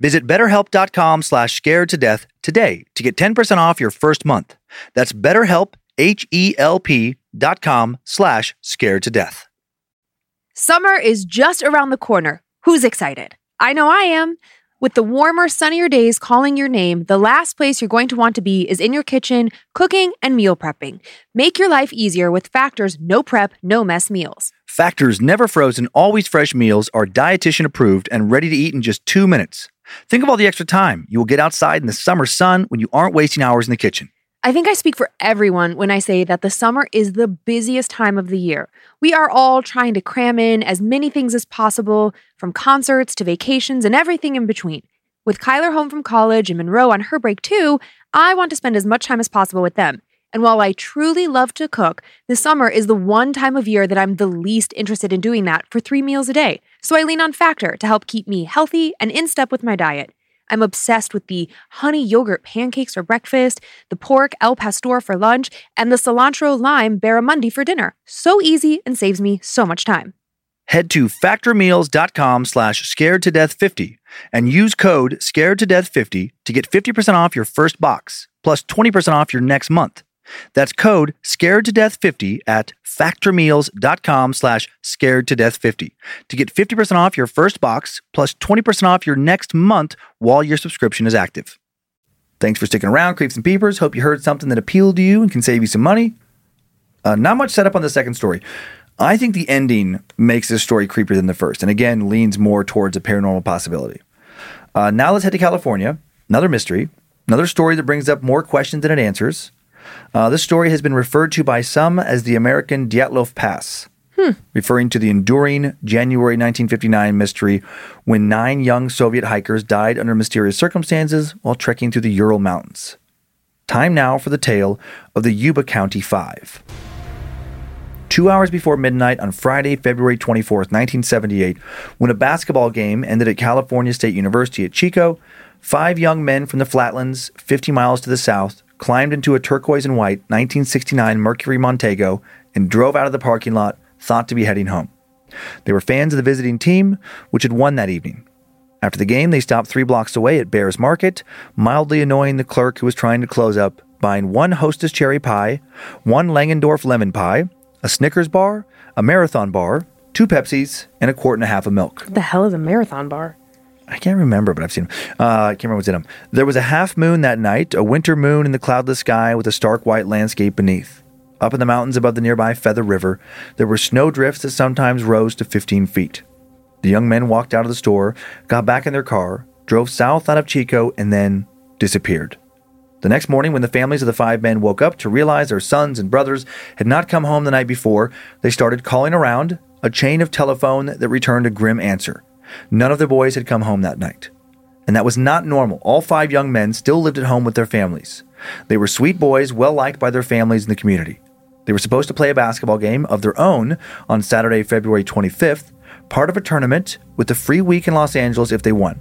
Visit betterhelp.com slash scared to death today to get 10% off your first month. That's betterhelp, H-E-L-P dot com slash scared to death. Summer is just around the corner. Who's excited? I know I am. With the warmer, sunnier days calling your name, the last place you're going to want to be is in your kitchen, cooking and meal prepping. Make your life easier with Factor's no prep, no mess meals. Factor's never frozen, always fresh meals are dietitian approved and ready to eat in just two minutes. Think of all the extra time you will get outside in the summer sun when you aren't wasting hours in the kitchen. I think I speak for everyone when I say that the summer is the busiest time of the year. We are all trying to cram in as many things as possible, from concerts to vacations and everything in between. With Kyler home from college and Monroe on her break too, I want to spend as much time as possible with them. And while I truly love to cook, the summer is the one time of year that I'm the least interested in doing that for three meals a day. So I lean on Factor to help keep me healthy and in step with my diet. I'm obsessed with the honey yogurt pancakes for breakfast, the pork El Pastor for lunch, and the cilantro lime barramundi for dinner. So easy and saves me so much time. Head to factormeals.com slash scared to death 50 and use code scared to death 50 to get 50% off your first box plus 20% off your next month. That's code scared to death 50 at factormeals.com slash scared to death 50 to get 50% off your first box plus 20% off your next month while your subscription is active. Thanks for sticking around, Creeps and Peepers. Hope you heard something that appealed to you and can save you some money. Uh, not much setup on the second story. I think the ending makes this story creepier than the first, and again leans more towards a paranormal possibility. Uh, now let's head to California. Another mystery, another story that brings up more questions than it answers. Uh, this story has been referred to by some as the American Dyatlov Pass, referring to the enduring January 1959 mystery when nine young Soviet hikers died under mysterious circumstances while trekking through the Ural Mountains. Time now for the tale of the Yuba County Five. Two hours before midnight on Friday, February 24th, 1978, when a basketball game ended at California State University at Chico, five young men from the flatlands, 50 miles to the south, climbed into a turquoise and white 1969 Mercury Montego and drove out of the parking lot, thought to be heading home. They were fans of the visiting team, which had won that evening. After the game, they stopped three blocks away at Bears Market, mildly annoying the clerk who was trying to close up, buying one Hostess cherry pie, one Langendorf lemon pie, a Snickers bar, a marathon bar, two Pepsis, and a quart and a half of milk. What the hell is a marathon bar? I can't remember, but I've seen them. Uh, I can't remember what's in them. There was a half moon that night, a winter moon in the cloudless sky with a stark white landscape beneath. Up in the mountains above the nearby Feather River, there were snow drifts that sometimes rose to 15 feet. The young men walked out of the store, got back in their car, drove south out of Chico, and then disappeared. The next morning, when the families of the five men woke up to realize their sons and brothers had not come home the night before, they started calling around, a chain of telephone that returned a grim answer. None of the boys had come home that night. And that was not normal. All five young men still lived at home with their families. They were sweet boys, well liked by their families in the community. They were supposed to play a basketball game of their own on Saturday, February 25th, part of a tournament with a free week in Los Angeles if they won.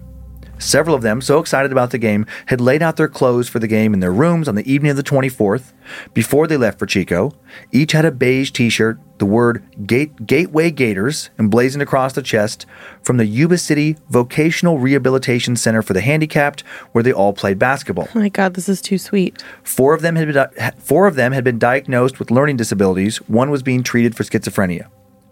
Several of them, so excited about the game, had laid out their clothes for the game in their rooms on the evening of the 24th. Before they left for Chico, each had a beige t shirt, the word Gate, Gateway Gators emblazoned across the chest from the Yuba City Vocational Rehabilitation Center for the Handicapped, where they all played basketball. Oh my god, this is too sweet. Four of them had been, four of them had been diagnosed with learning disabilities. One was being treated for schizophrenia.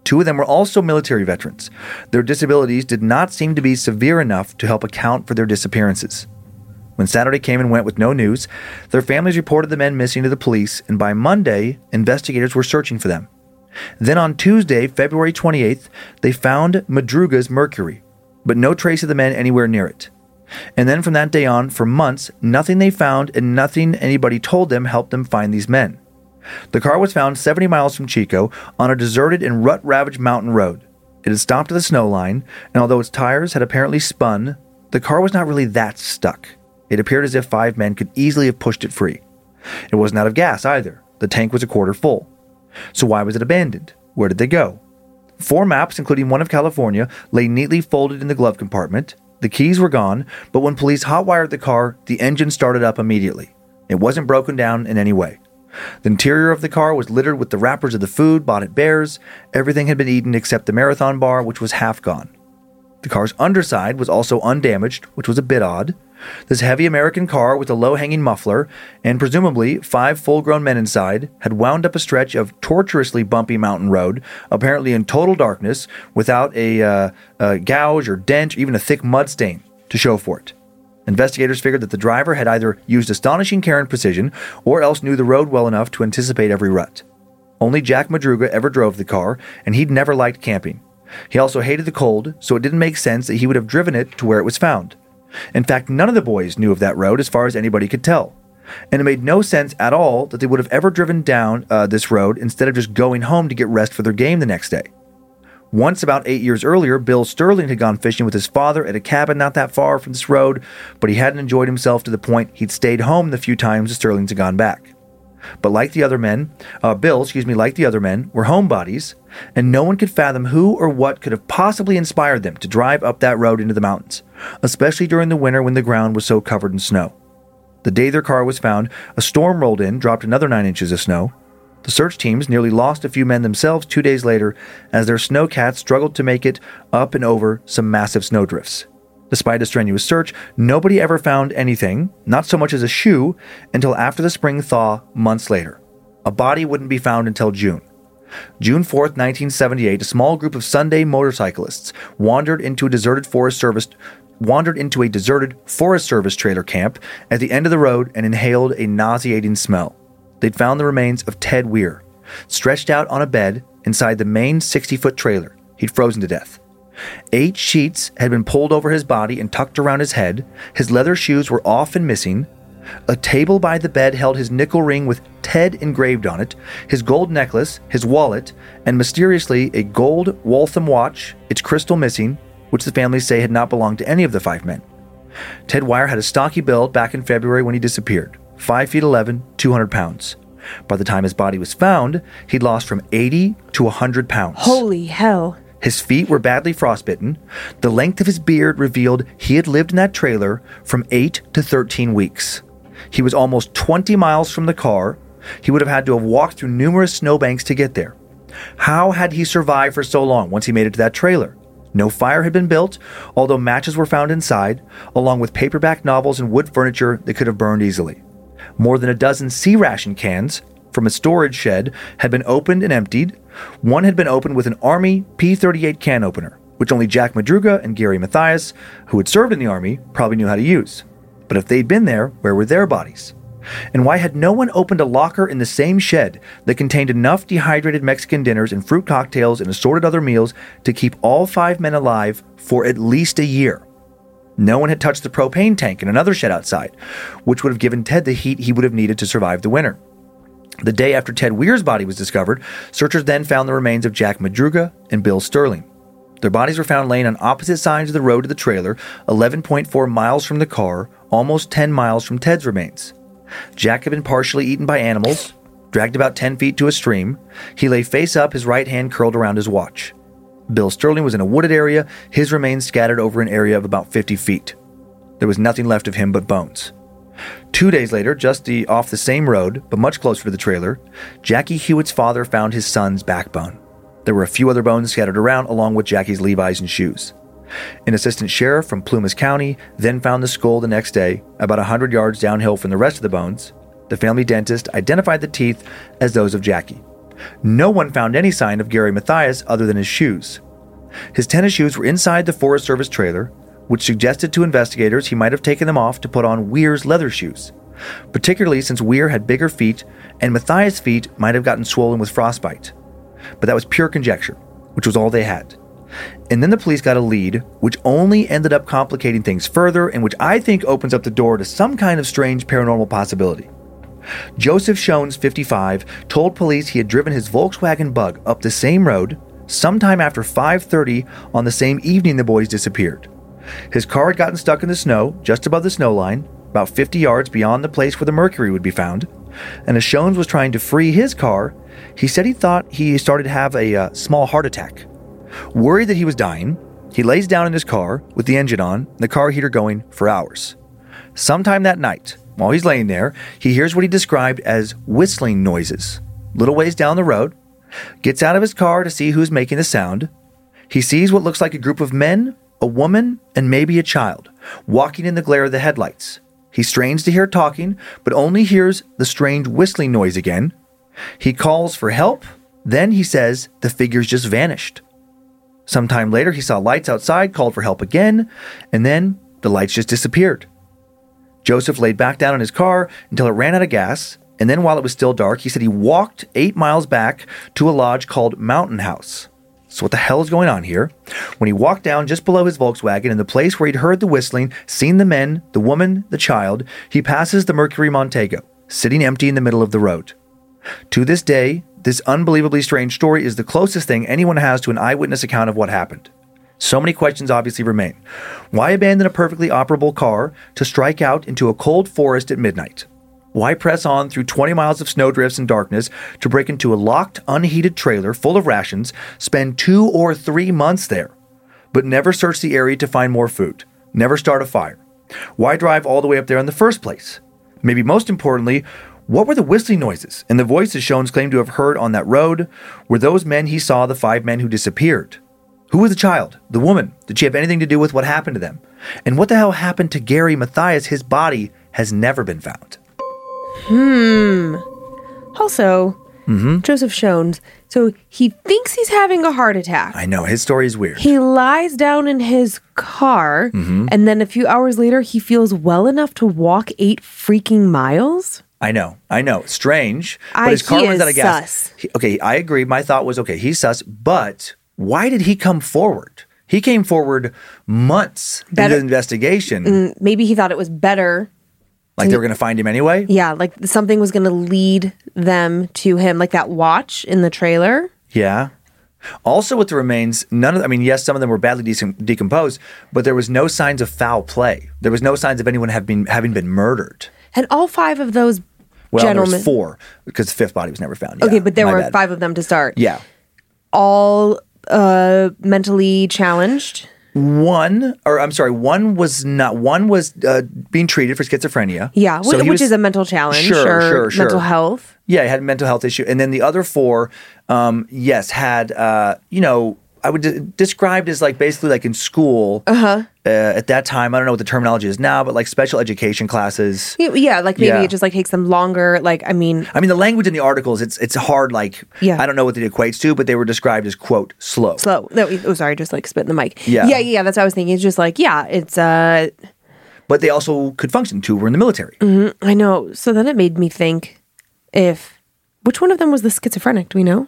Two of them were also military veterans. Their disabilities did not seem to be severe enough to help account for their disappearances. When Saturday came and went with no news, their families reported the men missing to the police, and by Monday, investigators were searching for them. Then on Tuesday, February 28th, they found Madruga's Mercury, but no trace of the men anywhere near it. And then from that day on, for months, nothing they found and nothing anybody told them helped them find these men. The car was found 70 miles from Chico on a deserted and rut ravaged mountain road. It had stopped at the snow line, and although its tires had apparently spun, the car was not really that stuck. It appeared as if five men could easily have pushed it free. It wasn't out of gas either. The tank was a quarter full. So why was it abandoned? Where did they go? Four maps, including one of California, lay neatly folded in the glove compartment. The keys were gone, but when police hotwired the car, the engine started up immediately. It wasn't broken down in any way. The interior of the car was littered with the wrappers of the food bought at Bears. Everything had been eaten except the marathon bar, which was half gone. The car's underside was also undamaged, which was a bit odd. This heavy American car with a low hanging muffler and presumably five full grown men inside had wound up a stretch of tortuously bumpy mountain road, apparently in total darkness, without a, uh, a gouge or dent or even a thick mud stain to show for it. Investigators figured that the driver had either used astonishing care and precision or else knew the road well enough to anticipate every rut. Only Jack Madruga ever drove the car, and he'd never liked camping. He also hated the cold, so it didn't make sense that he would have driven it to where it was found. In fact, none of the boys knew of that road as far as anybody could tell. And it made no sense at all that they would have ever driven down uh, this road instead of just going home to get rest for their game the next day. Once, about eight years earlier, Bill Sterling had gone fishing with his father at a cabin not that far from this road, but he hadn't enjoyed himself to the point he'd stayed home the few times the Sterlings had gone back. But like the other men, uh, Bill, excuse me, like the other men, were homebodies, and no one could fathom who or what could have possibly inspired them to drive up that road into the mountains, especially during the winter when the ground was so covered in snow. The day their car was found, a storm rolled in, dropped another nine inches of snow. The search teams nearly lost a few men themselves two days later as their snowcats struggled to make it up and over some massive snowdrifts. Despite a strenuous search, nobody ever found anything, not so much as a shoe, until after the spring thaw months later. A body wouldn't be found until June. June 4, 1978, a small group of Sunday motorcyclists wandered into a deserted Forest Service wandered into a deserted Forest Service trailer camp at the end of the road and inhaled a nauseating smell. They'd found the remains of Ted Weir, stretched out on a bed inside the main 60-foot trailer. He'd frozen to death. Eight sheets had been pulled over his body and tucked around his head. His leather shoes were off and missing. A table by the bed held his nickel ring with Ted engraved on it, his gold necklace, his wallet, and mysteriously a gold Waltham watch, its crystal missing, which the family say had not belonged to any of the five men. Ted Weir had a stocky build back in February when he disappeared 5 feet 11, 200 pounds. By the time his body was found, he'd lost from 80 to 100 pounds. Holy hell. His feet were badly frostbitten. The length of his beard revealed he had lived in that trailer from 8 to 13 weeks. He was almost 20 miles from the car. He would have had to have walked through numerous snowbanks to get there. How had he survived for so long once he made it to that trailer? No fire had been built, although matches were found inside, along with paperback novels and wood furniture that could have burned easily. More than a dozen C ration cans from a storage shed had been opened and emptied. One had been opened with an Army P 38 can opener, which only Jack Madruga and Gary Mathias, who had served in the Army, probably knew how to use. But if they'd been there, where were their bodies? And why had no one opened a locker in the same shed that contained enough dehydrated Mexican dinners and fruit cocktails and assorted other meals to keep all five men alive for at least a year? No one had touched the propane tank in another shed outside, which would have given Ted the heat he would have needed to survive the winter. The day after Ted Weir's body was discovered, searchers then found the remains of Jack Madruga and Bill Sterling. Their bodies were found laying on opposite sides of the road to the trailer, 11.4 miles from the car, almost 10 miles from Ted's remains. Jack had been partially eaten by animals, dragged about 10 feet to a stream. He lay face up, his right hand curled around his watch. Bill Sterling was in a wooded area, his remains scattered over an area of about 50 feet. There was nothing left of him but bones. Two days later, just the, off the same road, but much closer to the trailer, Jackie Huett's father found his son's backbone. There were a few other bones scattered around, along with Jackie's Levi's and shoes. An assistant sheriff from Plumas County then found the skull the next day, about a 100 yards downhill from the rest of the bones. The family dentist identified the teeth as those of Jackie. No one found any sign of Gary Mathias other than his shoes. His tennis shoes were inside the Forest Service trailer, which suggested to investigators he might have taken them off to put on Weir's leather shoes, particularly since Weir had bigger feet and Mathias' feet might have gotten swollen with frostbite. But that was pure conjecture, which was all they had. And then the police got a lead, which only ended up complicating things further and which I think opens up the door to some kind of strange paranormal possibility. Joseph Schons, 55, told police he had driven his Volkswagen Bug up the same road sometime after 5:30 on the same evening the boys disappeared. His car had gotten stuck in the snow just above the snow line, about 50 yards beyond the place where the mercury would be found. And as Schons was trying to free his car, he said he thought he started to have a uh, small heart attack. Worried that he was dying, he lays down in his car with the engine on the car heater going for hours. Sometime that night, while he's laying there, he hears what he described as whistling noises. Little ways down the road, gets out of his car to see who's making the sound. He sees what looks like a group of men a woman and maybe a child walking in the glare of the headlights. He strains to hear talking, but only hears the strange whistling noise again. He calls for help, then he says the figures just vanished. Sometime later, he saw lights outside, called for help again, and then the lights just disappeared. Joseph laid back down in his car until it ran out of gas, and then while it was still dark, he said he walked eight miles back to a lodge called Mountain House. So, what the hell is going on here? When he walked down just below his Volkswagen in the place where he'd heard the whistling, seen the men, the woman, the child, he passes the Mercury Montego, sitting empty in the middle of the road. To this day, this unbelievably strange story is the closest thing anyone has to an eyewitness account of what happened. So many questions obviously remain. Why abandon a perfectly operable car to strike out into a cold forest at midnight? Why press on through 20 miles of snowdrifts and darkness to break into a locked, unheated trailer full of rations, spend two or three months there, but never search the area to find more food, never start a fire? Why drive all the way up there in the first place? Maybe most importantly, what were the whistling noises and the voices Schons claimed to have heard on that road? Were those men he saw the five men who disappeared? Who was the child? The woman? Did she have anything to do with what happened to them? And what the hell happened to Gary Mathias? His body has never been found. Hmm. Also, Joseph Schons. So he thinks he's having a heart attack. I know his story is weird. He lies down in his car, and then a few hours later, he feels well enough to walk eight freaking miles. I know, I know. Strange, but I- his car runs out of gas. sus. He- okay, I agree. My thought was okay, he's sus, but why did he come forward? He came forward months Better- into the investigation, mm, Maybe he thought it was better. like they were going to find him anyway. Yeah, like something was going to lead them to him, like that watch in the trailer. Yeah. Also, with the remains, none of I mean, yes, some of them were badly de- decomposed, but there was no signs of foul play. There was no signs of anyone been having been murdered. And all five of those Well, there gentlemen. was four because the fifth body was never found. Okay, but there were bad. five of them to start. Yeah. All uh, mentally challenged. One, or I'm sorry, one was not. One was uh, being treated for schizophrenia. Yeah, So whi- he which was- is a mental challenge Sure, or sure, sure. mental health. Yeah, he had a mental health issue, and then the other four, um, yes, had uh, you know, I would de- described as like basically like in school. Uh-huh. at that time, I don't know what the terminology is now, but like special education classes. Yeah, like maybe Yeah. it just like takes them longer. Like, I mean, I mean, the language in the articles, it's it's hard. Like, Yeah. I don't know what it equates to, but they were described as quote slow. slow. No, oh, sorry, just like spit in the mic. Yeah. yeah, yeah. That's what I was thinking. It's just like, yeah, it's uh, But they also could function. Two were in the military. I know. So then it made me think if which one of them was the schizophrenic? Do we know?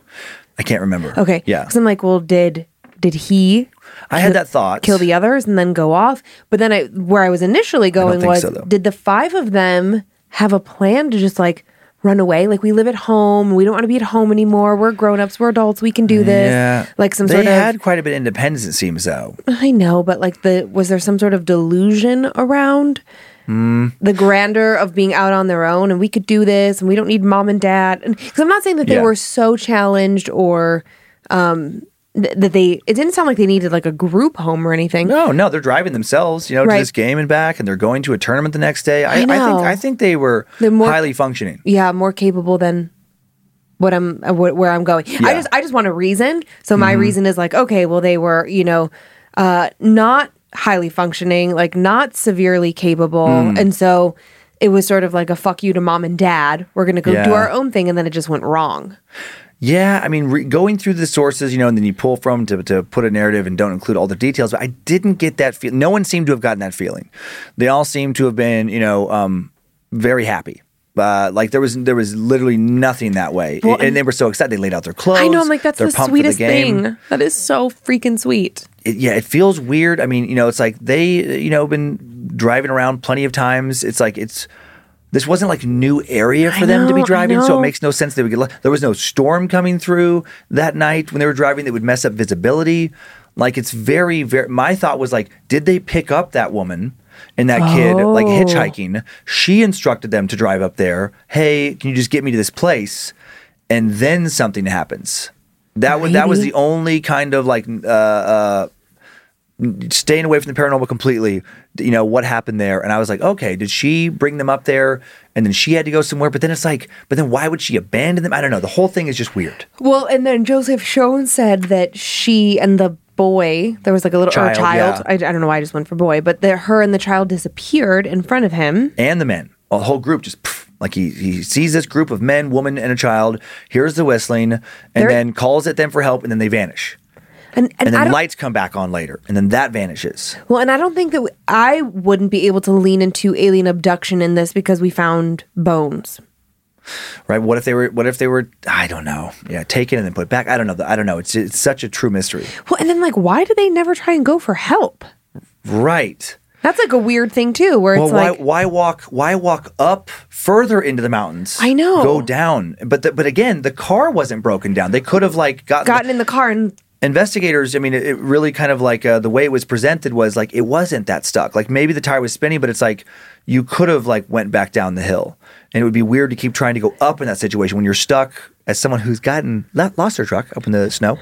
I can't remember. Okay. Yeah. Because I'm like, well, did did he I had that thought. kill the others and then go off? But then I where I was initially going was so, did the five of them have a plan to just like run away? Like we live at home, we don't want to be at home anymore. We're grown ups, we're adults, we can do this. Yeah. Like some they sort of They had quite a bit of independence, it seems though. I know, but like the was there some sort of delusion around Hmm. the grandeur of being out on their own and we could do this and we don't need mom and dad? Because I'm not saying that they Yeah. were so challenged or um th- that they it didn't sound like they needed like a group home or anything. No, no, they're driving themselves, you know, Right. to this game and back, and they're going to a tournament the next day. I, I I, think. I think they were more- highly functioning. Yeah, more capable than what I'm uh, wh- where I'm going. I Yeah. Mm-hmm. just I just want a reason. So my reason is like okay, well they were you know uh, not highly functioning, like not severely capable, Mm. and so it was sort of like a fuck you to mom and dad. We're gonna go do our own thing, and then it just went wrong. Yeah, I mean, re- going through the sources, you know, and then you pull from to, to put a narrative and don't include all the details. But I didn't get that feel. No one seemed to have gotten that feeling. They all seemed to have been, you know, um, very happy. Uh, like there was there was literally nothing that way, Well, and, they were so excited. They laid out their clothes. I know. I'm like that's the sweetest game. thing. That is so freaking sweet. it, yeah, it feels weird. I mean, you know, it's like they, you know, been driving around plenty of times. It's like it's this wasn't like new area for I them to be driving, so it makes no sense they would get. There was no storm coming through that night when they were driving that would mess up visibility. Like it's very, very. My thought was like, did they pick up that woman? And that kid, like Oh. hitchhiking, she instructed them to drive up there. Hey, can you just get me to this place? And then something happens. That was that was the only kind of like uh, uh, staying away from the paranormal completely. You know what happened there, and I was like, okay, did she bring them up there, and then she had to go somewhere? But then it's like, but then why would she abandon them? I don't know. The whole thing is just weird. Well, and then Joseph Schoen said that she and the boy. There was like a little Child, child. yeah. I, I don't know why I just went for boy, but the, her and the child disappeared in front of him. and the men. A whole group just like he he sees this group of men, woman, and a child. Hears the whistling, and They're- then calls at them for help, and then they vanish. And and, And then lights come back on later, and then that vanishes. well, and I don't think that we, I wouldn't be able to lean into alien abduction in this because we found bones. Right? What if they were? What if they were? I don't know. Yeah, taken and then put back. I don't know. I don't know. It's it's such a true mystery. Well, and then like, why do they never try and go for help? Right. That's like a weird thing too, where Well, it's why like, why walk why walk up further into the mountains? I know. Go down, but the, but again, the car wasn't broken down. They could have like gotten gotten in the car and investigators i mean it, it really kind of like uh, the way it was presented was like it wasn't that stuck like maybe the tire was spinning but it's like you could have like went back down the hill and it would be weird to keep trying to go up in that situation when you're stuck as someone who's gotten lost their truck up in the snow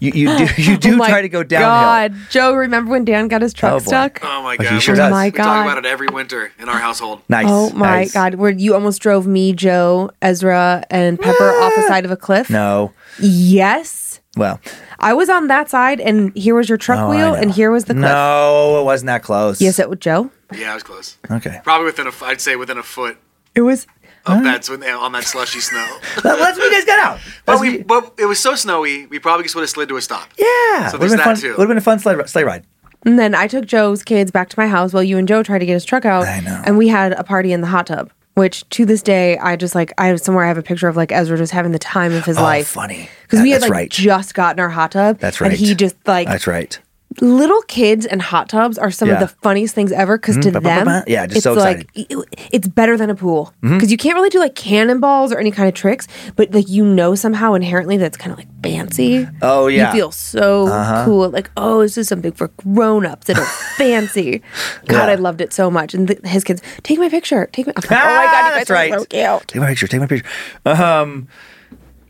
you, you do you do Oh try to go downhill God, Joe, remember when Dan got his truck Oh, stuck? Oh my Like, god. he sure we, does. My we talk about it every winter in our household. nice Oh my nice. God, where you almost drove me, Joe, Ezra, and Pepper off the side of a cliff? no Yes. Well I was on that side, and here was your truck oh, I wheel, know. and here was the cliff. no it wasn't that close Yes, it was Joe. Yeah, I was close. okay Probably within a, f- I'd say within a foot It was. of that on that slushy snow. That- that's what you guys got out but That's we, but it was so snowy, we probably just would have slid to a stop. yeah So would have been that fun too. would have been a fun sleigh, sleigh ride And then I took Joe's kids back to my house while you and Joe tried to get his truck out. I know. And we had a party in the hot tub, which to this day, I just like, I have somewhere I have a picture of like Ezra just having the time of his Oh, life. funny. Because we had like right. just gotten our hot tub. that's And right he just like, that's right little kids and hot tubs are some Yeah. Mm-hmm. of the funniest things ever because to them, Ba-ba-ba-ba. Yeah, just it's so like it- it's better than a pool because you can't really do like cannonballs or any kind of tricks, but like you know somehow inherently that's kind of like fancy. Oh, yeah. Uh-huh. you feel so cool. Like oh, this is something for grown ups that are fancy. God, Yeah. I loved it so much. And th- his kids, take my picture, take my. I'm like, oh my god, you Ah, guys that's are right. so cute. Take my picture. Take my picture. Um,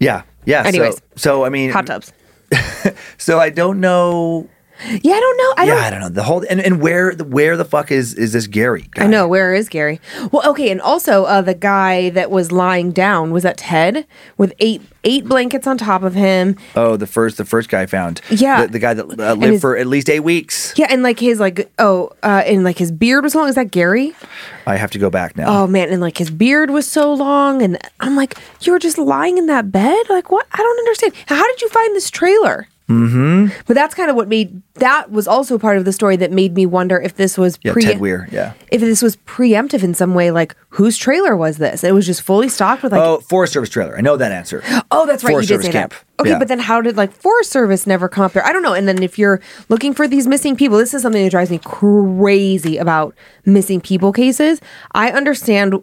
yeah, yeah. Anyways. so, so I mean, Hot tubs. So I don't know. Yeah, I don't know. I yeah, don't I don't know the whole and, and where the where the fuck is is this Gary? Guy? I know. Where is Gary? Well, okay, and also uh, the guy that was lying down was that Ted with eight eight blankets on top of him. Oh, the first the first guy found. Yeah. the, the guy that uh, lived his- for at least eight weeks. Yeah, and like his like oh, uh, and like his beard was long. Is that Gary? I have to go back now. Oh man, and like his beard was so long, and I'm like, you were just lying in that bed. Like what? I don't understand. How did you find this trailer? Mm-hmm. But that's kind of what made that was also part of the story that made me wonder if this was yeah, Ted Weir. Yeah. if this was preemptive in some way. Like whose trailer was this? It was just fully stocked with like oh, Forest Service trailer. I know that answer. Oh, that's right. Forest you did Service say camp. that. Okay, Yeah. but then how did like Forest Service never come up there? I don't know. And then if you're looking for these missing people, this is something that drives me crazy about missing people cases. I understand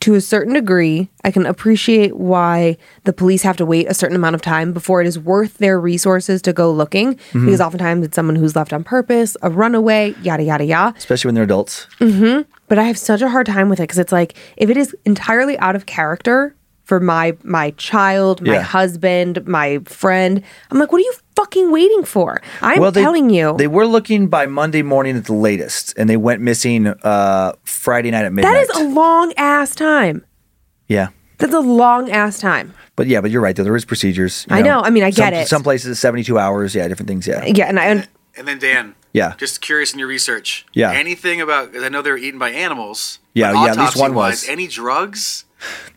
to a certain degree. I can appreciate why the police have to wait a certain amount of time before it is worth their resources to go looking, Mm-hmm. because oftentimes it's someone who's left on purpose, a runaway, yada yada yada. Especially when they're adults. But I have such a hard time with it because it's like if it is entirely out of character for my my child, my Yeah. husband, my friend, I'm like, what are you fucking waiting for? I'm they, telling you. They were looking by Monday morning at the latest, and they went missing uh, Friday night at midnight. that is a long ass time. yeah. That's a long ass time. But yeah, but you're right. Though there is procedures. you I know. I mean, I some, get it. Some places, 72 hours. Yeah, different things. Yeah. Yeah, and I and And then Dan, Yeah. just curious in your research. Yeah. Anything about? I know they were eaten by animals. Yeah, yeah, at least one autopsy-wise, was. Any drugs?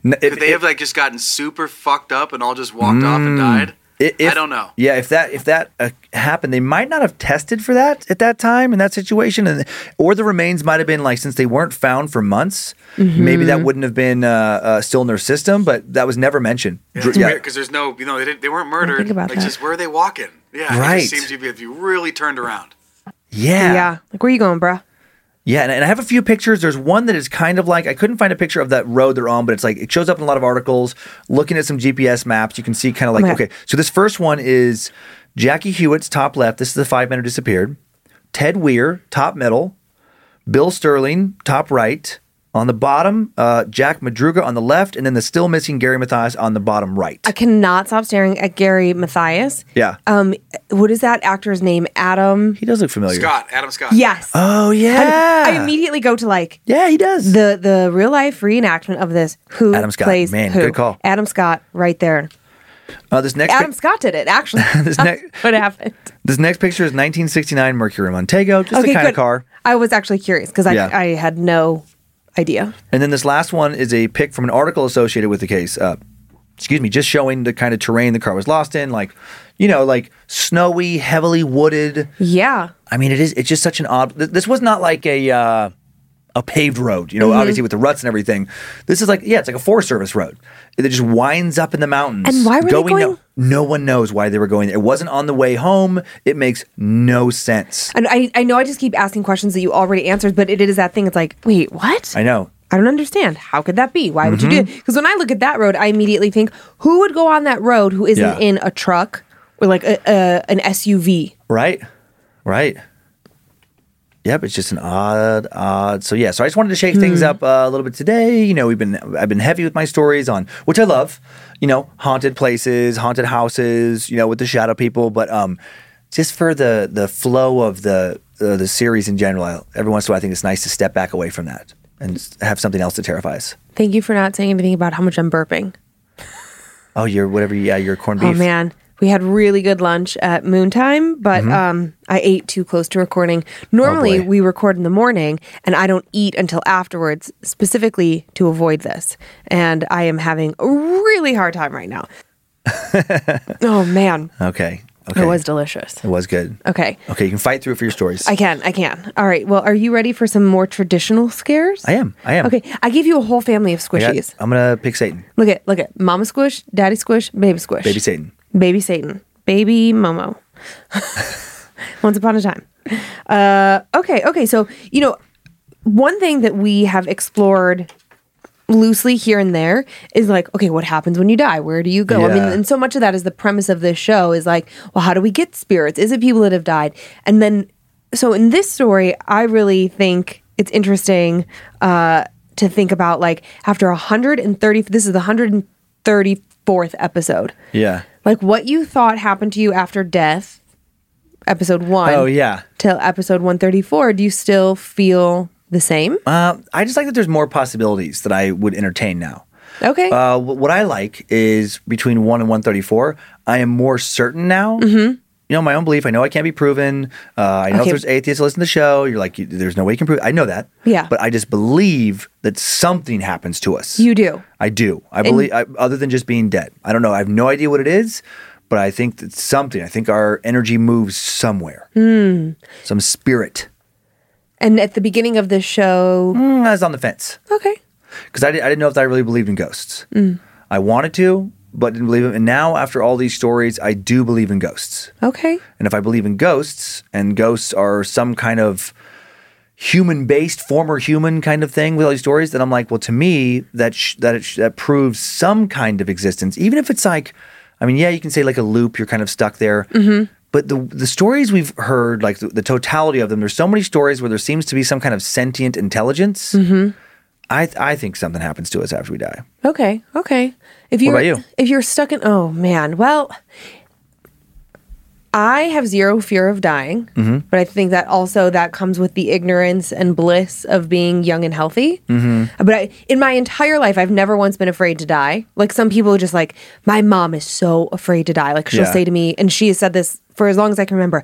N- if- Could they have like just gotten super fucked up and all just walked off and died? i- if- I don't know. Yeah, if that if that uh, happened, they might not have tested for that at that time in that situation, and or the remains might have been like since they weren't found for months, Mm-hmm. maybe that wouldn't have been uh, uh, still in their system. But that was never mentioned. Yeah, Dr- yeah. weird because there's no, you know, they, didn't, they weren't murdered. think about like that. just where are they walking? Yeah, It Right. just seems to be if you really turned around. yeah, yeah. Like where are you going, bruh? Yeah, and, and I have a few pictures. There's one that is kind of like I couldn't find a picture of that road they're on, but it's like it shows up in a lot of articles. Looking at some GPS maps, you can see kind of like Okay. okay. So this first one is Jackie Huett's top left. This is the five men who disappeared. Ted Weir, top middle. Bill Sterling, top right. On the bottom, uh, Jack Madruga on the left, and then the still missing Gary Mathias on the bottom right. I cannot stop staring at Gary Mathias. yeah, Um, what is that actor's name? Adam. he does look familiar. Scott, Adam Scott. Yes. Oh yeah, I immediately go to like yeah, he does. the the real life reenactment of this. Who Adam Scott. plays Man, who? good call. Adam Scott, right there. Uh, this next pic- Adam Scott did it. Actually, This next- what happened. this next picture is 1969 Mercury Montego, just okay, the kind good. of car. I was actually curious because I, Yeah. I had no idea. And then this last one is a pic from an article associated with the case. Uh, excuse me, just showing the kind of terrain the car was lost in, like, you know, like snowy, heavily wooded. Yeah. I mean, it is. It's just such an odd. th- This was not like a uh, a paved road, you know, Mm-hmm. obviously with the ruts and everything. This is like, yeah, it's like a Forest Service road. It just winds up in the mountains. And why were they going- no one knows why they were going there. It wasn't on the way home. It makes no sense. And I, I know I just keep asking questions that you already answered, but it is that thing. It's like, wait, what? I know. I don't understand. How could that be? Why would you do Mm-hmm. it? Because when I look at that road, I immediately think, who would go on that road who isn't Yeah. in a truck or like a, a an SUV? Right? Right. Yep, it's just an odd, odd. So yeah, so I just wanted to shake things up uh, a little bit today. You know, we've been I've been heavy with my stories on which I love. You know, haunted places, haunted houses. You know, with the shadow people, but um, just for the the flow of the uh, the series in general, I, every once in a while, I think it's nice to step back away from that and have something else to terrify us. Thank you for not saying anything about how much I'm burping. Oh, you're whatever. Yeah, your corned beef. Oh man, we had really good lunch at Moontime, but um, I ate too close to recording. Normally, Mm-hmm. Oh, we record in the morning, and I don't eat until afterwards, specifically to avoid this. And I am having a really hard time right now. oh man, Okay. Okay. it was delicious. It was good. Okay, Okay, you can fight through it for your stories. I can, I can. All right. Well, are you ready for some more traditional scares? I am. I am. Okay, I gave you a whole family of I got- squishies. I'm gonna pick Satan. Look at, look at, Mama Squish, Daddy Squish, Baby Squish, Baby Satan. Baby Satan, Baby Momo. Once upon a time. Uh, okay, okay. So, you know, one thing that we have explored loosely here and there is like, okay, what happens when you die? Where do you go? I mean, and so much of that is the premise of this show is like, well, how do we get spirits? Is it people that have died? And then, so in this story, I really think it's interesting uh, to think about like after 130, this is the 134th episode Yeah. like what you thought happened to you after death episode one Oh yeah. till episode 134 do you still feel the same Uh, I just like that there's more possibilities that I would entertain now. okay Uh, what I like is between one and one thirty four. I am more certain now. Mm-hmm. You know, my own belief. I know I can't be proven. Uh, I know Okay. if there's atheists listen to the show, you're like, there's no way you can prove. I know that. Yeah. But I just believe that something happens to us. you do I do. I believe, I, other than just being dead. I don't know. I have no idea what it is, but I think that something. I think our energy moves somewhere. Hmm. Some spirit. and at the beginning of the show Mm, I was on the fence okay because I, di- I didn't know if I really believed in ghosts. Mm. I wanted to, but didn't believe it. And now, after all these stories, I do believe in ghosts. okay And if I believe in ghosts, and ghosts are some kind of human based, former human kind of thing with all these stories, then I'm like, well, to me, that sh- that it sh- that proves some kind of existence, even if it's like, I mean, yeah, you can say like a loop, you're kind of stuck there. Mm-hmm. But the the stories we've heard, like the, the totality of them, there's so many stories where there seems to be some kind of sentient intelligence. Mm-hmm. I th- I think something happens to us after we die. okay okay if you're about you? if you're stuck in oh man well I have zero fear of dying, Mm-hmm. but I think that also that comes with the ignorance and bliss of being young and healthy. Mm-hmm. But I, in my entire life, I've never once been afraid to die. Like some people are just like, my mom is so afraid to die. Like she'll Yeah. say to me, and she has said this for as long as I can remember.